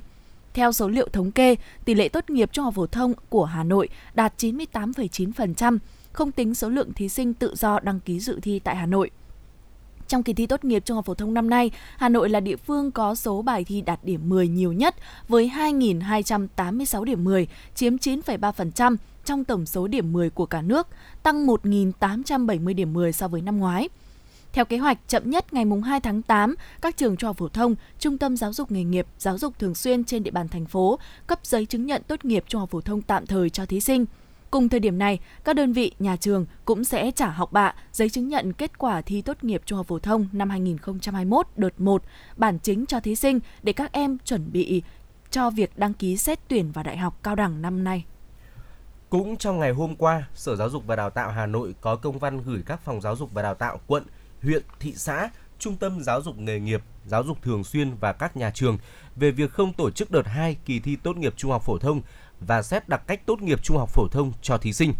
Speaker 2: Theo số liệu thống kê, tỷ lệ tốt nghiệp trung học phổ thông của Hà Nội đạt 98,9%, không tính số lượng thí sinh tự do đăng ký dự thi tại Hà Nội. Trong kỳ thi tốt nghiệp trung học phổ thông năm nay, Hà Nội là địa phương có số bài thi đạt điểm 10 nhiều nhất với 2.286 điểm 10, chiếm 9,3% trong tổng số điểm 10 của cả nước, tăng 1.870 điểm 10 so với năm ngoái. Theo kế hoạch, chậm nhất ngày 2 tháng 8, các trường trung học phổ thông, trung tâm giáo dục nghề nghiệp, giáo dục thường xuyên trên địa bàn thành phố cấp giấy chứng nhận tốt nghiệp trung học phổ thông tạm thời cho thí sinh. Cùng thời điểm này, các đơn vị, nhà trường cũng sẽ trả học bạ, giấy chứng nhận kết quả thi tốt nghiệp trung học phổ thông năm 2021 đợt 1, bản chính cho thí sinh để các em chuẩn bị cho việc đăng ký xét tuyển vào đại học cao đẳng năm nay.
Speaker 3: Cũng trong ngày hôm qua, Sở Giáo dục và Đào tạo Hà Nội có công văn gửi các phòng giáo dục và đào tạo quận, huyện, thị xã, trung tâm giáo dục nghề nghiệp, giáo dục thường xuyên và các nhà trường về việc không tổ chức đợt 2 kỳ thi tốt nghiệp trung học phổ thông và xét đặc cách tốt nghiệp trung học phổ thông cho thí sinh.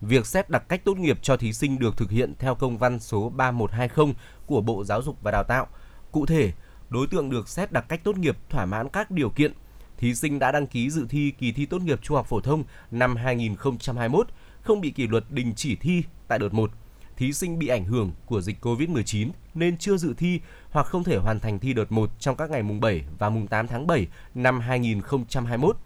Speaker 3: Việc xét đặc cách tốt nghiệp cho thí sinh được thực hiện theo công văn số 3120 của Bộ Giáo dục và Đào tạo. Cụ thể, đối tượng được xét đặc cách tốt nghiệp thỏa mãn các điều kiện thí sinh đã đăng ký dự thi kỳ thi tốt nghiệp trung học phổ thông năm 2021 không bị kỷ luật đình chỉ thi tại đợt 1. thí sinh bị ảnh hưởng của dịch Covid-19 nên chưa dự thi hoặc không thể hoàn thành thi đợt 1 trong các ngày mùng 7 và mùng 8 tháng 7 năm 2021.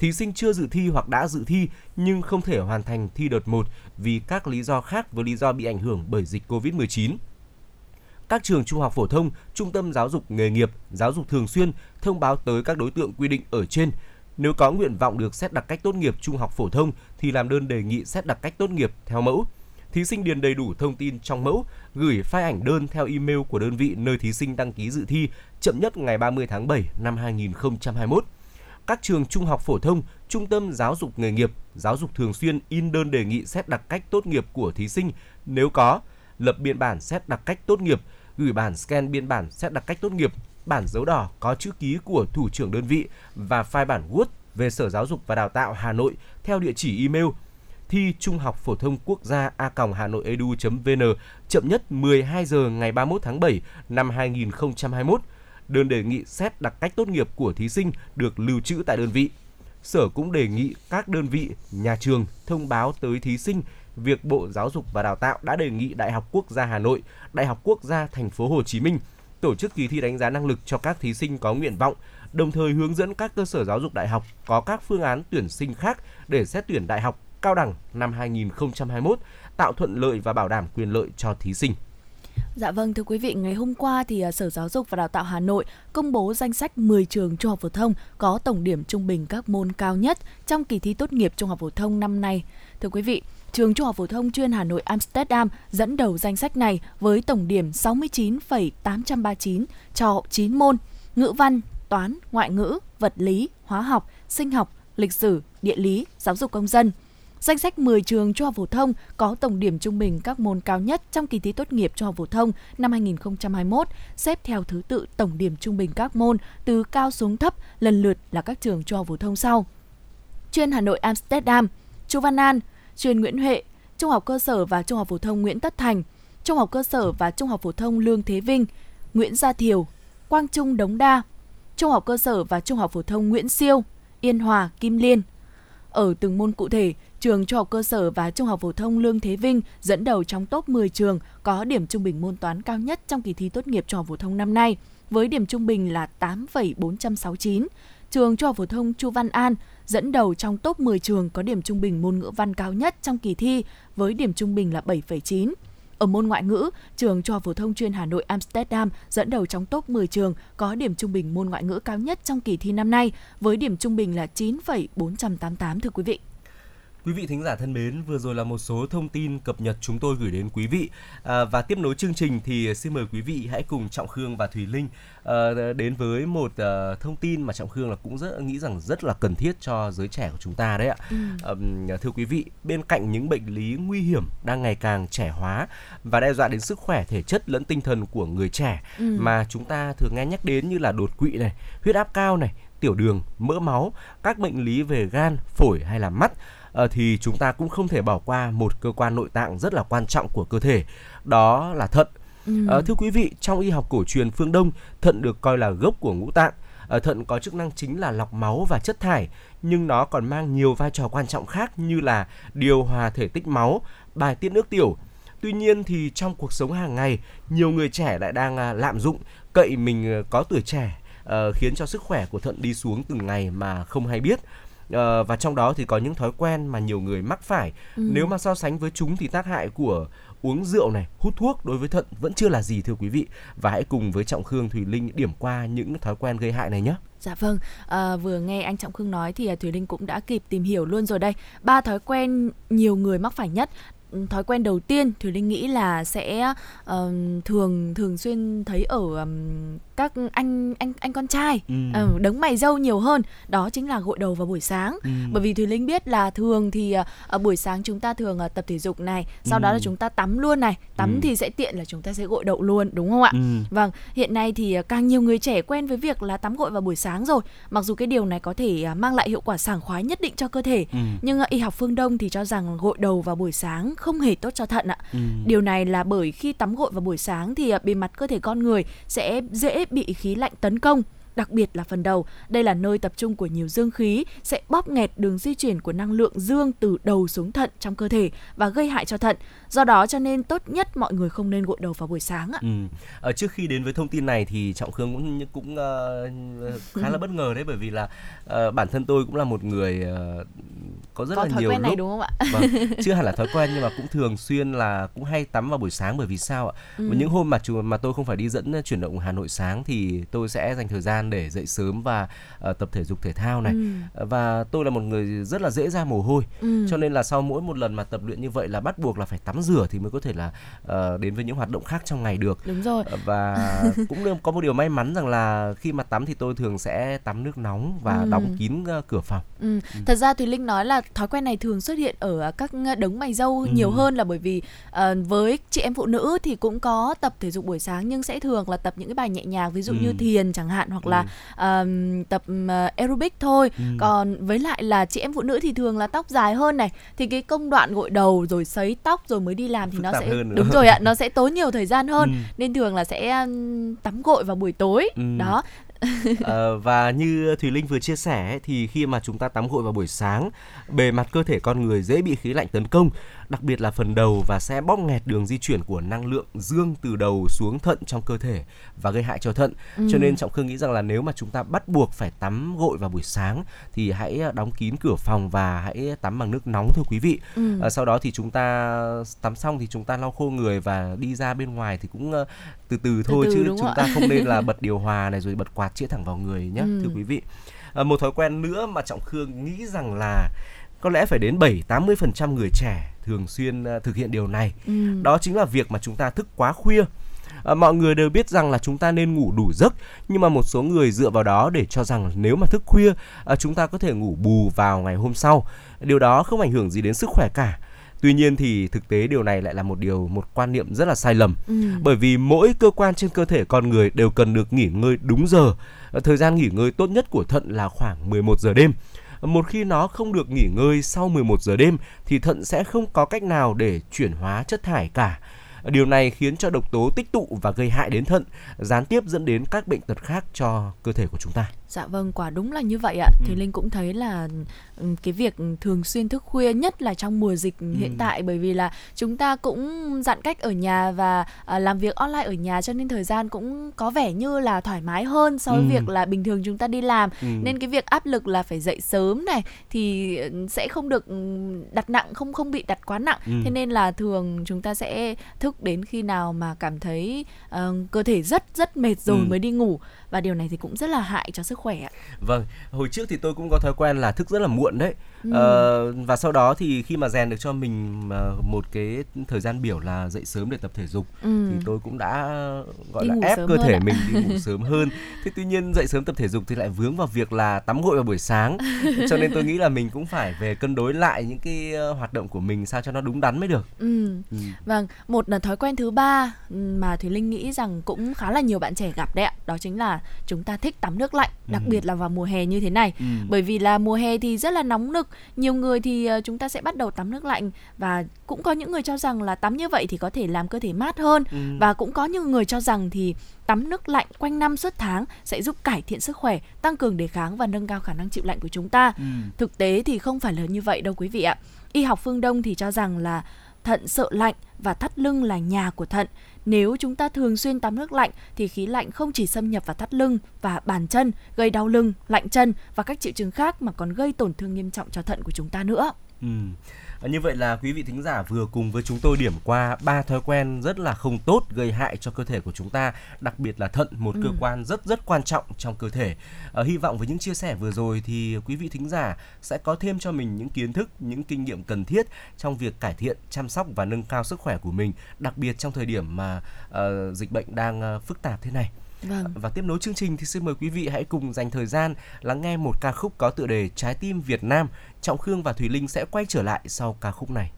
Speaker 3: Thí sinh chưa dự thi hoặc đã dự thi nhưng không thể hoàn thành thi đợt 1 vì các lý do khác với lý do bị ảnh hưởng bởi dịch Covid-19 các trường trung học phổ thông, trung tâm giáo dục nghề nghiệp, giáo dục thường xuyên thông báo tới các đối tượng quy định ở trên. Nếu có nguyện vọng được xét đặc cách tốt nghiệp trung học phổ thông thì làm đơn đề nghị xét đặc cách tốt nghiệp theo mẫu. Thí sinh điền đầy đủ thông tin trong mẫu, gửi file ảnh đơn theo email của đơn vị nơi thí sinh đăng ký dự thi chậm nhất ngày 30 tháng 7 năm 2021 các trường trung học phổ thông, trung tâm giáo dục nghề nghiệp, giáo dục thường xuyên in đơn đề nghị xét đặc cách tốt nghiệp của thí sinh nếu có, lập biên bản xét đặc cách tốt nghiệp, gửi bản scan biên bản xét đặc cách tốt nghiệp, bản dấu đỏ có chữ ký của thủ trưởng đơn vị và file bản Word về Sở Giáo dục và Đào tạo Hà Nội theo địa chỉ email thi trung học phổ thông quốc gia a hà nội edu.vn chậm nhất 12 giờ ngày 31 tháng 7 năm 2021. Đơn đề nghị xét đặc cách tốt nghiệp của thí sinh được lưu trữ tại đơn vị. Sở cũng đề nghị các đơn vị, nhà trường thông báo tới thí sinh việc Bộ Giáo dục và Đào tạo đã đề nghị Đại học Quốc gia Hà Nội, Đại học Quốc gia Thành phố Hồ Chí Minh tổ chức kỳ thi đánh giá năng lực cho các thí sinh có nguyện vọng, đồng thời hướng dẫn các cơ sở giáo dục đại học có các phương án tuyển sinh khác để xét tuyển đại học cao đẳng năm 2021, tạo thuận lợi và bảo đảm quyền lợi cho thí sinh.
Speaker 2: Dạ vâng thưa quý vị, ngày hôm qua thì à, Sở Giáo dục và Đào tạo Hà Nội công bố danh sách 10 trường trung học phổ thông có tổng điểm trung bình các môn cao nhất trong kỳ thi tốt nghiệp trung học phổ thông năm nay. Thưa quý vị, trường Trung học phổ thông chuyên Hà Nội Amsterdam dẫn đầu danh sách này với tổng điểm 69,839 cho 9 môn: ngữ văn, toán, ngoại ngữ, vật lý, hóa học, sinh học, lịch sử, địa lý, giáo dục công dân. Danh sách 10 trường trung học phổ thông có tổng điểm trung bình các môn cao nhất trong kỳ thi tốt nghiệp trung học phổ thông năm 2021 xếp theo thứ tự tổng điểm trung bình các môn từ cao xuống thấp lần lượt là các trường trung học phổ thông sau. Chuyên Hà Nội Amsterdam, Chu Văn An, chuyên Nguyễn Huệ, Trung học cơ sở và Trung học phổ thông Nguyễn Tất Thành, Trung học cơ sở và Trung học phổ thông Lương Thế Vinh, Nguyễn Gia Thiều, Quang Trung Đống Đa, Trung học cơ sở và Trung học phổ thông Nguyễn Siêu, Yên Hòa, Kim Liên. Ở từng môn cụ thể, trường Trung học cơ sở và Trung học phổ thông Lương Thế Vinh dẫn đầu trong top 10 trường có điểm trung bình môn toán cao nhất trong kỳ thi tốt nghiệp Trung học phổ thông năm nay với điểm trung bình là 8,469. Trường Trung học phổ thông Chu Văn An dẫn đầu trong top 10 trường có điểm trung bình môn ngữ văn cao nhất trong kỳ thi với điểm trung bình là 7,9. Ở môn ngoại ngữ, trường Trung học phổ thông chuyên Hà Nội Amsterdam dẫn đầu trong top 10 trường có điểm trung bình môn ngoại ngữ cao nhất trong kỳ thi năm nay với điểm trung bình là 9,488 thưa quý vị.
Speaker 3: Quý vị thính giả thân mến, vừa rồi là một số thông tin cập nhật chúng tôi gửi đến quý vị à, và tiếp nối chương trình thì xin mời quý vị hãy cùng Trọng Khương và Thùy Linh à, đến với một à, thông tin mà Trọng Khương là cũng rất nghĩ rằng rất là cần thiết cho giới trẻ của chúng ta đấy ạ. Ừ. À, thưa quý vị, bên cạnh những bệnh lý nguy hiểm đang ngày càng trẻ hóa và đe dọa đến sức khỏe thể chất lẫn tinh thần của người trẻ ừ. mà chúng ta thường nghe nhắc đến như là đột quỵ này, huyết áp cao này, tiểu đường, mỡ máu, các bệnh lý về gan, phổi hay là mắt thì chúng ta cũng không thể bỏ qua một cơ quan nội tạng rất là quan trọng của cơ thể đó là thận. Ừ. à, thưa quý vị trong y học cổ truyền phương đông thận được coi là gốc của ngũ tạng. À, thận có chức năng chính là lọc máu và chất thải nhưng nó còn mang nhiều vai trò quan trọng khác như là điều hòa thể tích máu bài tiết nước tiểu. Tuy nhiên thì trong cuộc sống hàng ngày, nhiều người trẻ lại đang à, lạm dụng, cậy mình có tuổi trẻ uh, khiến cho sức khỏe của thận đi xuống từng ngày mà không hay biết uh, và trong đó thì có những thói quen mà nhiều người mắc phải. Ừ. nếu mà so sánh với chúng thì tác hại của uống rượu này hút thuốc đối với thận vẫn chưa là gì thưa quý vị. Và hãy cùng với trọng khương thùy linh điểm qua những thói quen gây hại này nhé.
Speaker 2: Dạ vâng, à, vừa nghe anh Trọng Khương nói thì à, Thùy Linh cũng đã kịp tìm hiểu luôn rồi đây. Ba thói quen nhiều người mắc phải nhất. Thói quen đầu tiên thì linh nghĩ là sẽ uh, thường thường xuyên thấy ở um, các anh anh anh con trai ừ. uh, đấng mày dâu nhiều hơn đó chính là gội đầu vào buổi sáng ừ. bởi vì thùy linh biết là thường thì uh, ở buổi sáng chúng ta thường uh, tập thể dục này sau ừ. đó là chúng ta tắm luôn này tắm ừ. thì sẽ tiện là chúng ta sẽ gội đầu luôn đúng không ạ ừ. vâng hiện nay thì càng nhiều người trẻ quen với việc là tắm gội vào buổi sáng rồi mặc dù cái điều này có thể mang lại hiệu quả sảng khoái nhất định cho cơ thể ừ. nhưng y học phương đông thì cho rằng gội đầu vào buổi sáng không hề tốt cho thận ạ. Ừ. Điều này là bởi khi tắm gội vào buổi sáng thì bề mặt cơ thể con người sẽ dễ bị khí lạnh tấn công đặc biệt là phần đầu. Đây là nơi tập trung của nhiều dương khí sẽ bóp nghẹt đường di chuyển của năng lượng dương từ đầu xuống thận trong cơ thể và gây hại cho thận. Do đó cho nên tốt nhất mọi người không nên gội đầu vào buổi sáng ạ.
Speaker 3: Ừ. À, trước khi đến với thông tin này thì trọng khương cũng cũng uh, khá là bất ngờ đấy bởi vì là uh, bản thân tôi cũng là một người uh, có rất
Speaker 2: có
Speaker 3: là
Speaker 2: thói
Speaker 3: nhiều
Speaker 2: quen này
Speaker 3: lúc
Speaker 2: đúng không ạ?
Speaker 3: vâng, chưa hẳn là thói quen nhưng mà cũng thường xuyên là cũng hay tắm vào buổi sáng bởi vì sao ạ?
Speaker 2: Ừ.
Speaker 3: Và những hôm mà mà tôi không phải đi dẫn chuyển động Hà Nội sáng thì tôi sẽ dành thời gian để dậy sớm và uh, tập thể dục thể thao này.
Speaker 2: Ừ.
Speaker 3: Và tôi là một người rất là dễ ra mồ hôi.
Speaker 2: Ừ.
Speaker 3: Cho nên là sau mỗi một lần mà tập luyện như vậy là bắt buộc là phải tắm rửa thì mới có thể là uh, đến với những hoạt động khác trong ngày được.
Speaker 2: Đúng rồi.
Speaker 3: Và cũng có một điều may mắn rằng là khi mà tắm thì tôi thường sẽ tắm nước nóng và
Speaker 2: Ừ.
Speaker 3: đóng kín uh, cửa phòng.
Speaker 2: Ừ. Thật ra thì Linh nói là thói quen này thường xuất hiện ở các đấng mày râu
Speaker 3: Ừ.
Speaker 2: nhiều hơn là bởi vì ờ, với chị em phụ nữ thì cũng có tập thể dục buổi sáng nhưng sẽ thường là tập những cái bài nhẹ nhàng ví dụ
Speaker 3: Ừ.
Speaker 2: như thiền chẳng hạn hoặc
Speaker 3: Ừ.
Speaker 2: là ờm, tập ờ, aerobic thôi.
Speaker 3: Ừ.
Speaker 2: Còn với lại là chị em phụ nữ thì thường là tóc dài hơn này thì cái công đoạn gội đầu rồi sấy tóc rồi mới đi làm thì
Speaker 3: Phức
Speaker 2: nó sẽ
Speaker 3: hơn nữa.
Speaker 2: đúng rồi ạ, nó sẽ tốn nhiều thời gian hơn
Speaker 3: Ừ.
Speaker 2: nên thường là sẽ tắm gội vào buổi tối.
Speaker 3: Ừ.
Speaker 2: Đó.
Speaker 3: Ờ, và như Thùy Linh vừa chia sẻ thì khi mà chúng ta tắm gội vào buổi sáng, bề mặt cơ thể con người dễ bị khí lạnh tấn công, đặc biệt là phần đầu và sẽ bóp nghẹt đường di chuyển của năng lượng dương từ đầu xuống thận trong cơ thể và gây hại cho thận.
Speaker 2: Ừ.
Speaker 3: Cho nên Trọng Khương nghĩ rằng là nếu mà chúng ta bắt buộc phải tắm gội vào buổi sáng thì hãy đóng kín cửa phòng và hãy tắm bằng nước nóng thôi quý vị.
Speaker 2: Ừ.
Speaker 3: Ờ, sau đó thì chúng ta tắm xong thì chúng ta lau khô người và đi ra bên ngoài thì cũng ờ, từ từ thôi
Speaker 2: từ
Speaker 3: chứ
Speaker 2: đúng
Speaker 3: chúng
Speaker 2: không
Speaker 3: ta
Speaker 2: ạ?
Speaker 3: không nên là bật điều hòa này rồi bật quạt chĩa thẳng vào người nhé
Speaker 2: Ừ.
Speaker 3: thưa quý vị. À, một thói quen nữa mà Trọng Khương nghĩ rằng là có lẽ phải đến 7-80% người trẻ thường xuyên ờ, thực hiện điều này.
Speaker 2: Ừ.
Speaker 3: Đó chính là việc mà chúng ta thức quá khuya. À, mọi người đều biết rằng là chúng ta nên ngủ đủ giấc nhưng mà một số người dựa vào đó để cho rằng nếu mà thức khuya à, chúng ta có thể ngủ bù vào ngày hôm sau điều đó không ảnh hưởng gì đến sức khỏe cả tuy nhiên thì thực tế điều này lại là một điều một quan niệm rất là sai lầm
Speaker 2: Ừ.
Speaker 3: bởi vì mỗi cơ quan trên cơ thể con người đều cần được nghỉ ngơi đúng giờ thời gian nghỉ ngơi tốt nhất của thận là khoảng 11 giờ đêm một khi nó không được nghỉ ngơi sau 11 giờ đêm thì thận sẽ không có cách nào để chuyển hóa chất thải cả Điều này khiến cho độc tố tích tụ và gây hại đến thận, gián tiếp dẫn đến các bệnh tật khác cho cơ thể của chúng ta.
Speaker 2: Dạ vâng, quả đúng là như vậy ạ. Thì Linh cũng thấy là ừ, cái việc thường xuyên thức khuya nhất là trong mùa dịch hiện tại bởi vì là chúng ta cũng giãn cách ở nhà và à, làm việc online ở nhà cho nên thời gian cũng có vẻ như là thoải mái hơn so với
Speaker 3: Ừ.
Speaker 2: việc là bình thường chúng ta đi làm.
Speaker 3: Ừ.
Speaker 2: Nên cái việc áp lực là phải dậy sớm này thì ừ, sẽ không được ừ, đặt nặng không không bị đặt quá nặng.
Speaker 3: Ừ.
Speaker 2: Thế nên là thường chúng ta sẽ thức đến khi nào mà cảm thấy ờ, cơ thể rất rất mệt rồi
Speaker 3: Ừ.
Speaker 2: mới đi ngủ và điều này thì cũng rất là hại cho sức khỏe ạ.
Speaker 3: Vâng, hồi trước thì tôi cũng có thói quen là thức rất là muộn đấy.
Speaker 2: Ừ.
Speaker 3: Ờ, và sau đó thì khi mà rèn được cho mình ờ, một cái thời gian biểu là dậy sớm để tập thể dục
Speaker 2: Ừ.
Speaker 3: thì tôi cũng đã gọi
Speaker 2: Đi
Speaker 3: là ép cơ thể
Speaker 2: ạ.
Speaker 3: mình đi ngủ sớm hơn. Thế tuy nhiên dậy sớm tập thể dục thì lại vướng vào việc là tắm gội vào buổi sáng. cho nên tôi nghĩ là mình cũng phải về cân đối lại những cái ờ, hoạt động của mình sao cho nó đúng đắn mới được.
Speaker 2: Ừ.
Speaker 3: Ừ.
Speaker 2: Vâng, một là thói quen thứ ba mà Thùy Linh nghĩ rằng cũng khá là nhiều bạn trẻ gặp đấy ạ. Đó chính là chúng ta thích tắm nước lạnh, đặc biệt là vào mùa hè như thế này.
Speaker 3: Ừ.
Speaker 2: Bởi vì là mùa hè thì rất là nóng nực, nhiều người thì ờ, chúng ta sẽ bắt đầu tắm nước lạnh và cũng có những người cho rằng là tắm như vậy thì có thể làm cơ thể mát hơn
Speaker 3: Ừ.
Speaker 2: và cũng có những người cho rằng thì tắm nước lạnh quanh năm suốt tháng sẽ giúp cải thiện sức khỏe, tăng cường đề kháng và nâng cao khả năng chịu lạnh của chúng ta.
Speaker 3: Ừ.
Speaker 2: Thực tế thì không phải là như vậy đâu quý vị ạ. Y học phương Đông thì cho rằng là thận sợ lạnh và thắt lưng là nhà của thận. Nếu chúng ta thường xuyên tắm nước lạnh thì khí lạnh không chỉ xâm nhập vào thắt lưng và bàn chân, gây đau lưng, lạnh chân và các triệu chứng khác mà còn gây tổn thương nghiêm trọng cho thận của chúng ta nữa.
Speaker 3: Ừ. À, Như vậy là quý vị thính giả vừa cùng với chúng tôi điểm qua ba thói quen rất là không tốt gây hại cho cơ thể của chúng ta, đặc biệt là thận, một cơ quan rất rất quan trọng trong cơ thể. À, hy vọng với những chia sẻ vừa rồi thì quý vị thính giả sẽ có thêm cho mình những kiến thức, những kinh nghiệm cần thiết trong việc cải thiện, chăm sóc và nâng cao sức khỏe của mình, đặc biệt trong thời điểm mà ờ, dịch bệnh đang ờ, phức tạp thế này.
Speaker 2: Vâng.
Speaker 3: Và tiếp nối chương trình thì xin mời quý vị hãy cùng dành thời gian lắng nghe một ca khúc có tựa đề Trái tim Việt Nam. Trọng Khương và Thùy Linh sẽ quay trở lại sau ca khúc này.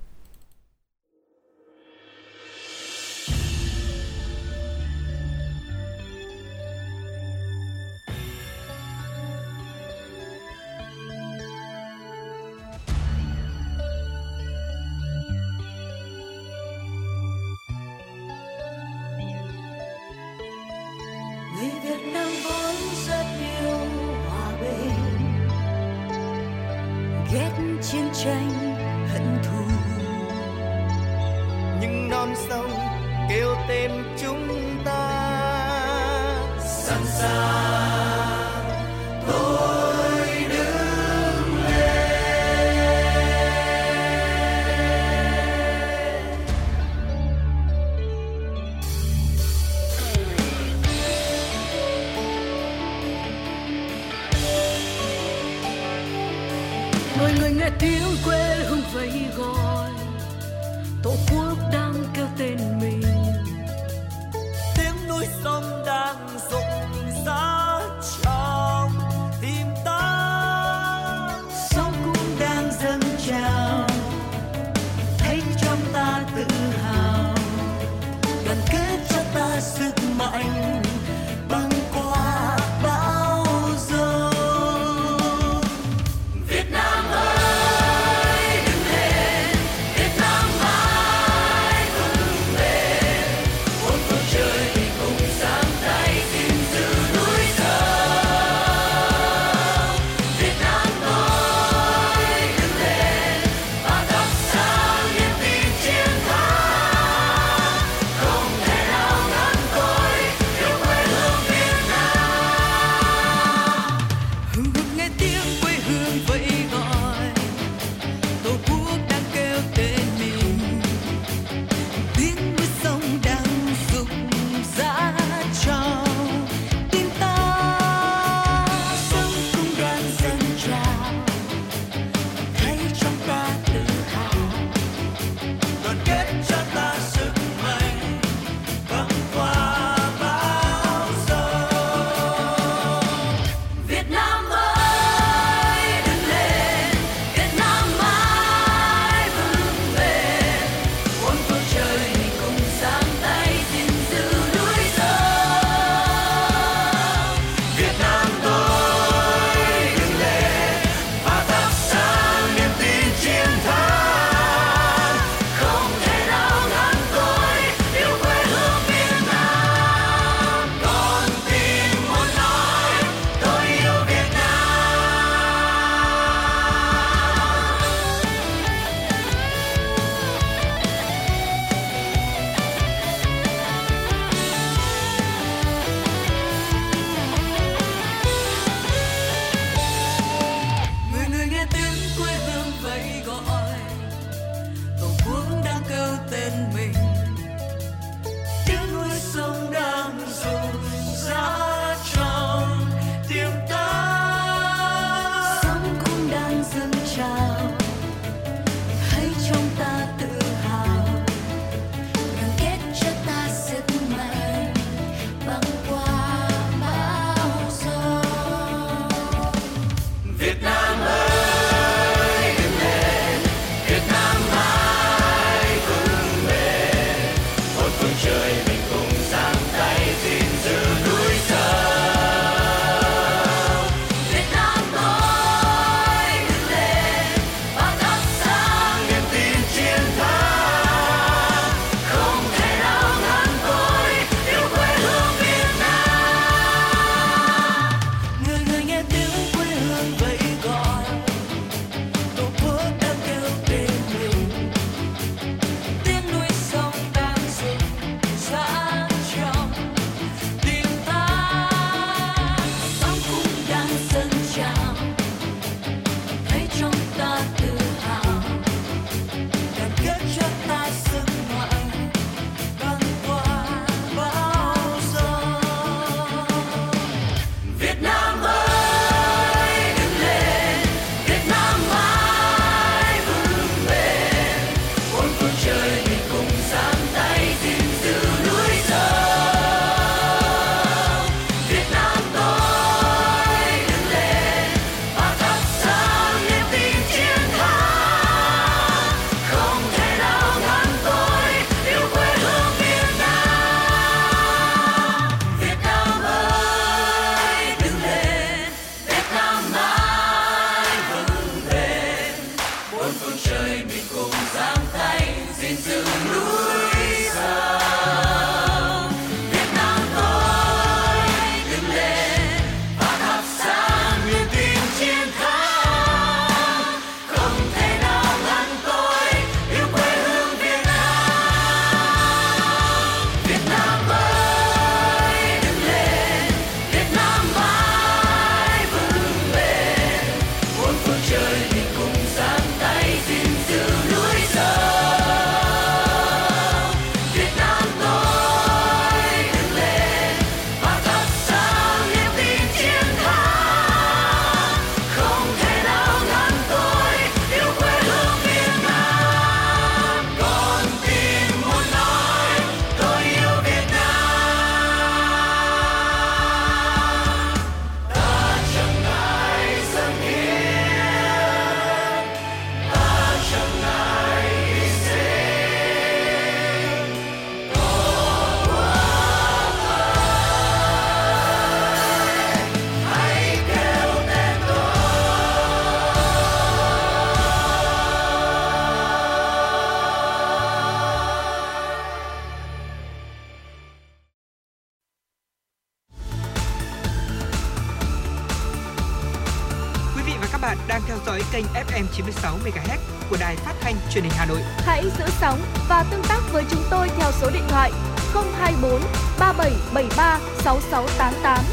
Speaker 1: Kênh FM 96 MHz của đài phát thanh truyền hình Hà Nội.
Speaker 6: Hãy giữ sóng và tương tác với chúng tôi theo số điện thoại 024 3773 6688.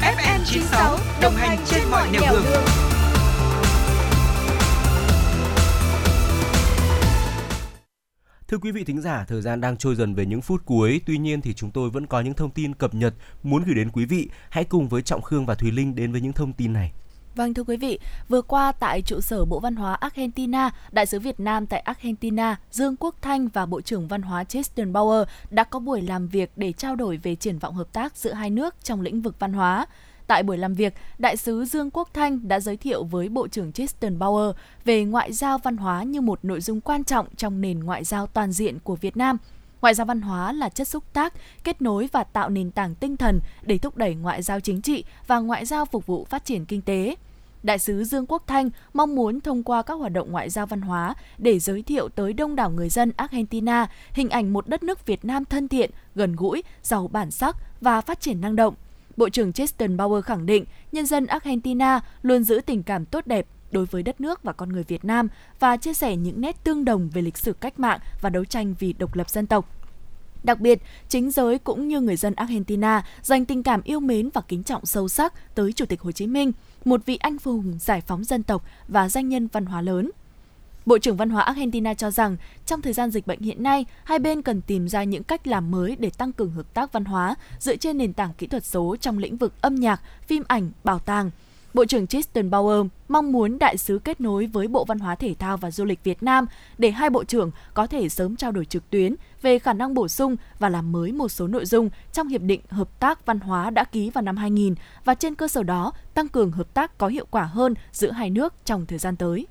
Speaker 1: FM 96 đồng hành trên mọi nẻo đường. đường.
Speaker 3: Thưa quý vị thính giả, thời gian đang trôi dần về những phút cuối, tuy nhiên thì chúng tôi vẫn có những thông tin cập nhật muốn gửi đến quý vị. Hãy cùng với Trọng Khương và Thùy Linh đến với những thông tin này.
Speaker 2: Vâng thưa quý vị, vừa qua tại trụ sở Bộ Văn hóa Argentina, Đại sứ Việt Nam tại Argentina Dương Quốc Thanh và Bộ trưởng Văn hóa Tristan Bauer đã có buổi làm việc để trao đổi về triển vọng hợp tác giữa hai nước trong lĩnh vực văn hóa. Tại buổi làm việc, Đại sứ Dương Quốc Thanh đã giới thiệu với Bộ trưởng Tristan Bauer về ngoại giao văn hóa như một nội dung quan trọng trong nền ngoại giao toàn diện của Việt Nam – Ngoại giao văn hóa là chất xúc tác, kết nối và tạo nền tảng tinh thần để thúc đẩy ngoại giao chính trị và ngoại giao phục vụ phát triển kinh tế. Đại sứ Dương Quốc Thanh mong muốn thông qua các hoạt động ngoại giao văn hóa để giới thiệu tới đông đảo người dân Argentina hình ảnh một đất nước Việt Nam thân thiện, gần gũi, giàu bản sắc và phát triển năng động. Bộ trưởng Tristan Bauer khẳng định nhân dân Argentina luôn giữ tình cảm tốt đẹp đối với đất nước và con người Việt Nam và chia sẻ những nét tương đồng về lịch sử cách mạng và đấu tranh vì độc lập dân tộc. Đặc biệt, chính giới cũng như người dân Argentina dành tình cảm yêu mến và kính trọng sâu sắc tới Chủ tịch Hồ Chí Minh, một vị anh hùng giải phóng dân tộc và danh nhân văn hóa lớn. Bộ trưởng Văn hóa Argentina cho rằng, trong thời gian dịch bệnh hiện nay, hai bên cần tìm ra những cách làm mới để tăng cường hợp tác văn hóa dựa trên nền tảng kỹ thuật số trong lĩnh vực âm nhạc, phim ảnh, bảo tàng, Bộ trưởng Tristan Bauer mong muốn đại sứ kết nối với Bộ Văn hóa Thể thao và Du lịch Việt Nam để hai bộ trưởng có thể sớm trao đổi trực tuyến về khả năng bổ sung và làm mới một số nội dung trong Hiệp định Hợp tác Văn hóa đã ký vào năm 2000 và trên cơ sở đó tăng cường hợp tác có hiệu quả hơn giữa hai nước trong thời gian tới.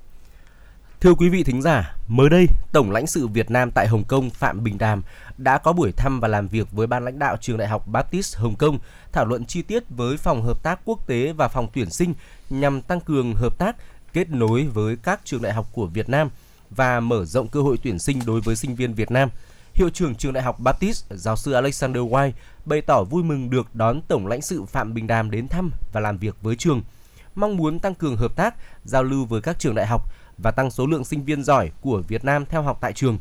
Speaker 3: Thưa quý vị thính giả, mới đây, Tổng lãnh sự Việt Nam tại Hồng Kông Phạm Bình Đàm đã có buổi thăm và làm việc với ban lãnh đạo trường Đại học Baptist Hồng Kông, thảo luận chi tiết với phòng hợp tác quốc tế và phòng tuyển sinh nhằm tăng cường hợp tác, kết nối với các trường đại học của Việt Nam và mở rộng cơ hội tuyển sinh đối với sinh viên Việt Nam. Hiệu trưởng trường Đại học Baptist, giáo sư Alexander White bày tỏ vui mừng được đón Tổng lãnh sự Phạm Bình Đàm đến thăm và làm việc với trường, mong muốn tăng cường hợp tác, giao lưu với các trường đại học và tăng số lượng sinh viên giỏi của Việt Nam theo học tại trường.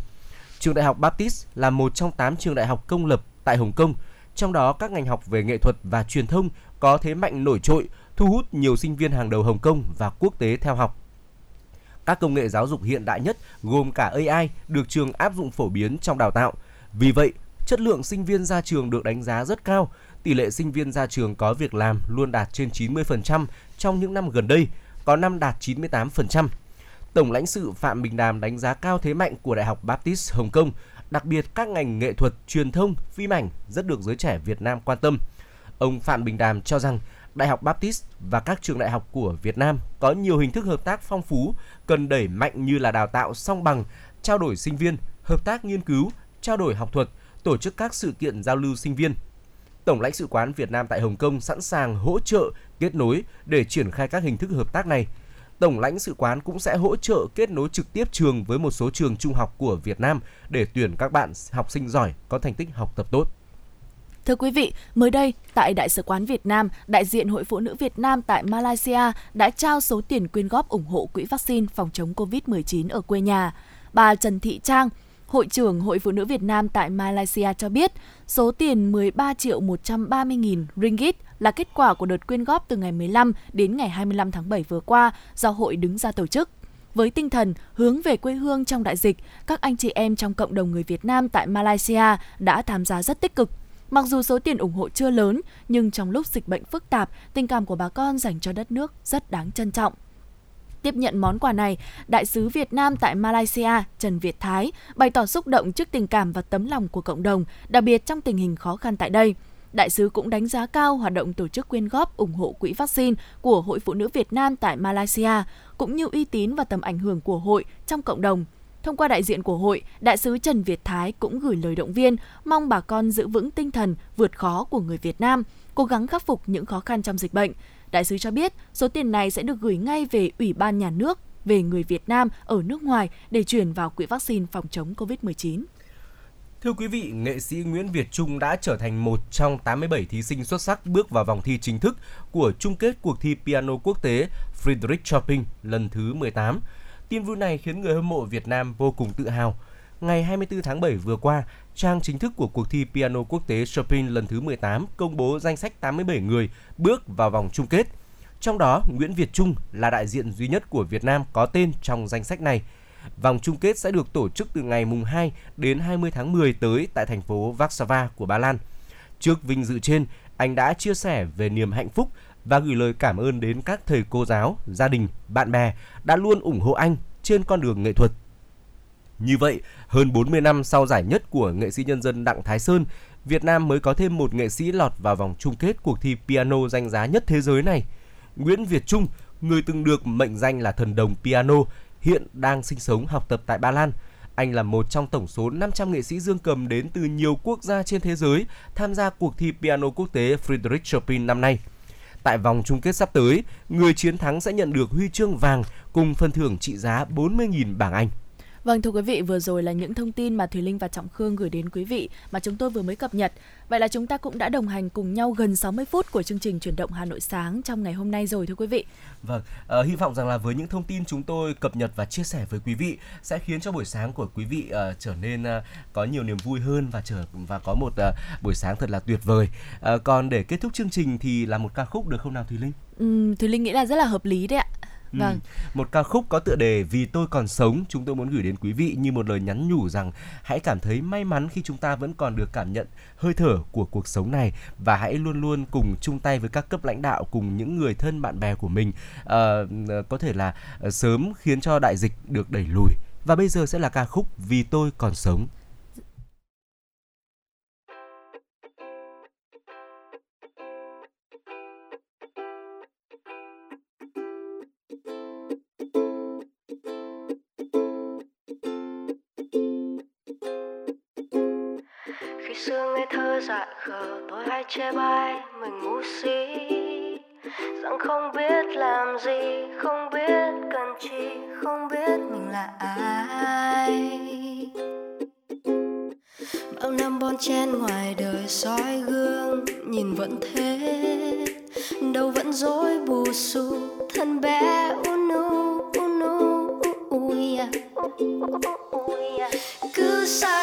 Speaker 3: Trường Đại học Baptist là một trong 8 trường đại học công lập tại Hồng Kông, trong đó các ngành học về nghệ thuật và truyền thông có thế mạnh nổi trội, thu hút nhiều sinh viên hàng đầu Hồng Kông và quốc tế theo học. Các công nghệ giáo dục hiện đại nhất gồm cả AI được trường áp dụng phổ biến trong đào tạo. Vì vậy, chất lượng sinh viên ra trường được đánh giá rất cao. Tỷ lệ sinh viên ra trường có việc làm luôn đạt trên 90% trong những năm gần đây, có năm đạt 98%. Tổng lãnh sự Phạm Bình Đàm đánh giá cao thế mạnh của Đại học Baptist Hồng Kông, đặc biệt các ngành nghệ thuật, truyền thông, phim ảnh rất được giới trẻ Việt Nam quan tâm. Ông Phạm Bình Đàm cho rằng Đại học Baptist và các trường đại học của Việt Nam có nhiều hình thức hợp tác phong phú, cần đẩy mạnh như là đào tạo song bằng, trao đổi sinh viên, hợp tác nghiên cứu, trao đổi học thuật, tổ chức các sự kiện giao lưu sinh viên. Tổng lãnh sự quán Việt Nam tại Hồng Kông sẵn sàng hỗ trợ, kết nối để triển khai các hình thức hợp tác này – Tổng lãnh sự quán cũng sẽ hỗ trợ kết nối trực tiếp trường với một số trường trung học của Việt Nam để tuyển các bạn học sinh giỏi có thành tích học tập tốt.
Speaker 2: Thưa quý vị, mới đây tại Đại sứ quán Việt Nam, đại diện Hội Phụ nữ Việt Nam tại Malaysia đã trao số tiền quyên góp ủng hộ quỹ vaccine phòng chống COVID-19 ở quê nhà. Bà Trần Thị Trang, Hội trưởng Hội Phụ nữ Việt Nam tại Malaysia cho biết, số tiền 13 triệu 130 nghìn ringgit là kết quả của đợt quyên góp từ ngày 15 đến ngày 25 tháng 7 vừa qua do hội đứng ra tổ chức. Với tinh thần hướng về quê hương trong đại dịch, các anh chị em trong cộng đồng người Việt Nam tại Malaysia đã tham gia rất tích cực. Mặc dù số tiền ủng hộ chưa lớn, nhưng trong lúc dịch bệnh phức tạp, tình cảm của bà con dành cho đất nước rất đáng trân trọng. Tiếp nhận món quà này, Đại sứ Việt Nam tại Malaysia Trần Việt Thái bày tỏ xúc động trước tình cảm và tấm lòng của cộng đồng, đặc biệt trong tình hình khó khăn tại đây. Đại sứ cũng đánh giá cao hoạt động tổ chức quyên góp ủng hộ quỹ vaccine của Hội Phụ nữ Việt Nam tại Malaysia, cũng như uy tín và tầm ảnh hưởng của hội trong cộng đồng. Thông qua đại diện của hội, đại sứ Trần Việt Thái cũng gửi lời động viên, mong bà con giữ vững tinh thần vượt khó của người Việt Nam, cố gắng khắc phục những khó khăn trong dịch bệnh. Đại sứ cho biết, số tiền này sẽ được gửi ngay về Ủy ban Nhà nước về người Việt Nam ở nước ngoài để chuyển vào quỹ vaccine phòng chống COVID-19.
Speaker 3: Thưa quý vị, nghệ sĩ Nguyễn Việt Trung đã trở thành một trong 87 thí sinh xuất sắc bước vào vòng thi chính thức của chung kết cuộc thi piano quốc tế Friedrich Chopin lần thứ 18. Tin vui này khiến người hâm mộ Việt Nam vô cùng tự hào. Ngày 24 tháng 7 vừa qua, trang chính thức của cuộc thi piano quốc tế Chopin lần thứ 18 công bố danh sách 87 người bước vào vòng chung kết. Trong đó, Nguyễn Việt Trung là đại diện duy nhất của Việt Nam có tên trong danh sách này. Vòng chung kết sẽ được tổ chức từ ngày mùng 2 đến 20 tháng 10 tới tại thành phố Warsaw của Ba Lan. Trước vinh dự trên, anh đã chia sẻ về niềm hạnh phúc và gửi lời cảm ơn đến các thầy cô giáo, gia đình, bạn bè đã luôn ủng hộ anh trên con đường nghệ thuật. Như vậy, hơn 40 năm sau giải nhất của nghệ sĩ nhân dân Đặng Thái Sơn, Việt Nam mới có thêm một nghệ sĩ lọt vào vòng chung kết cuộc thi piano danh giá nhất thế giới này. Nguyễn Việt Trung, người từng được mệnh danh là thần đồng piano, hiện đang sinh sống học tập tại Ba Lan. Anh là một trong tổng số 500 nghệ sĩ dương cầm đến từ nhiều quốc gia trên thế giới tham gia cuộc thi piano quốc tế Friedrich Chopin năm nay. Tại vòng chung kết sắp tới, người chiến thắng sẽ nhận được huy chương vàng cùng phần thưởng trị giá 40.000 bảng Anh.
Speaker 2: Vâng thưa quý vị, vừa rồi là những thông tin mà Thùy Linh và Trọng Khương gửi đến quý vị mà chúng tôi vừa mới cập nhật. Vậy là chúng ta cũng đã đồng hành cùng nhau gần 60 phút của chương trình chuyển động Hà Nội sáng trong ngày hôm nay rồi thưa quý vị.
Speaker 3: Vâng, uh, hy vọng rằng là với những thông tin chúng tôi cập nhật và chia sẻ với quý vị sẽ khiến cho buổi sáng của quý vị uh, trở nên uh, có nhiều niềm vui hơn và trở và có một uh, buổi sáng thật là tuyệt vời. Uh, còn để kết thúc chương trình thì là một ca khúc được không nào Thùy Linh?
Speaker 2: Ừ, Thùy Linh nghĩ là rất là hợp lý đấy ạ.
Speaker 3: Ừ. Vâng. Một ca khúc có tựa đề Vì tôi còn sống, chúng tôi muốn gửi đến quý vị như một lời nhắn nhủ rằng hãy cảm thấy may mắn khi chúng ta vẫn còn được cảm nhận hơi thở của cuộc sống này và hãy luôn luôn cùng chung tay với các cấp lãnh đạo cùng những người thân bạn bè của mình uh, có thể là uh, sớm khiến cho đại dịch được đẩy lùi. Và bây giờ sẽ là ca khúc Vì tôi còn sống.
Speaker 7: Thơ dại khờ tôi hay chê bai mình ngu si rằng không biết làm gì không biết cần chi không biết mình là ai bao năm bon chen ngoài đời soi gương nhìn vẫn thế đâu vẫn dối bù xù thân bé unu unu cứ sai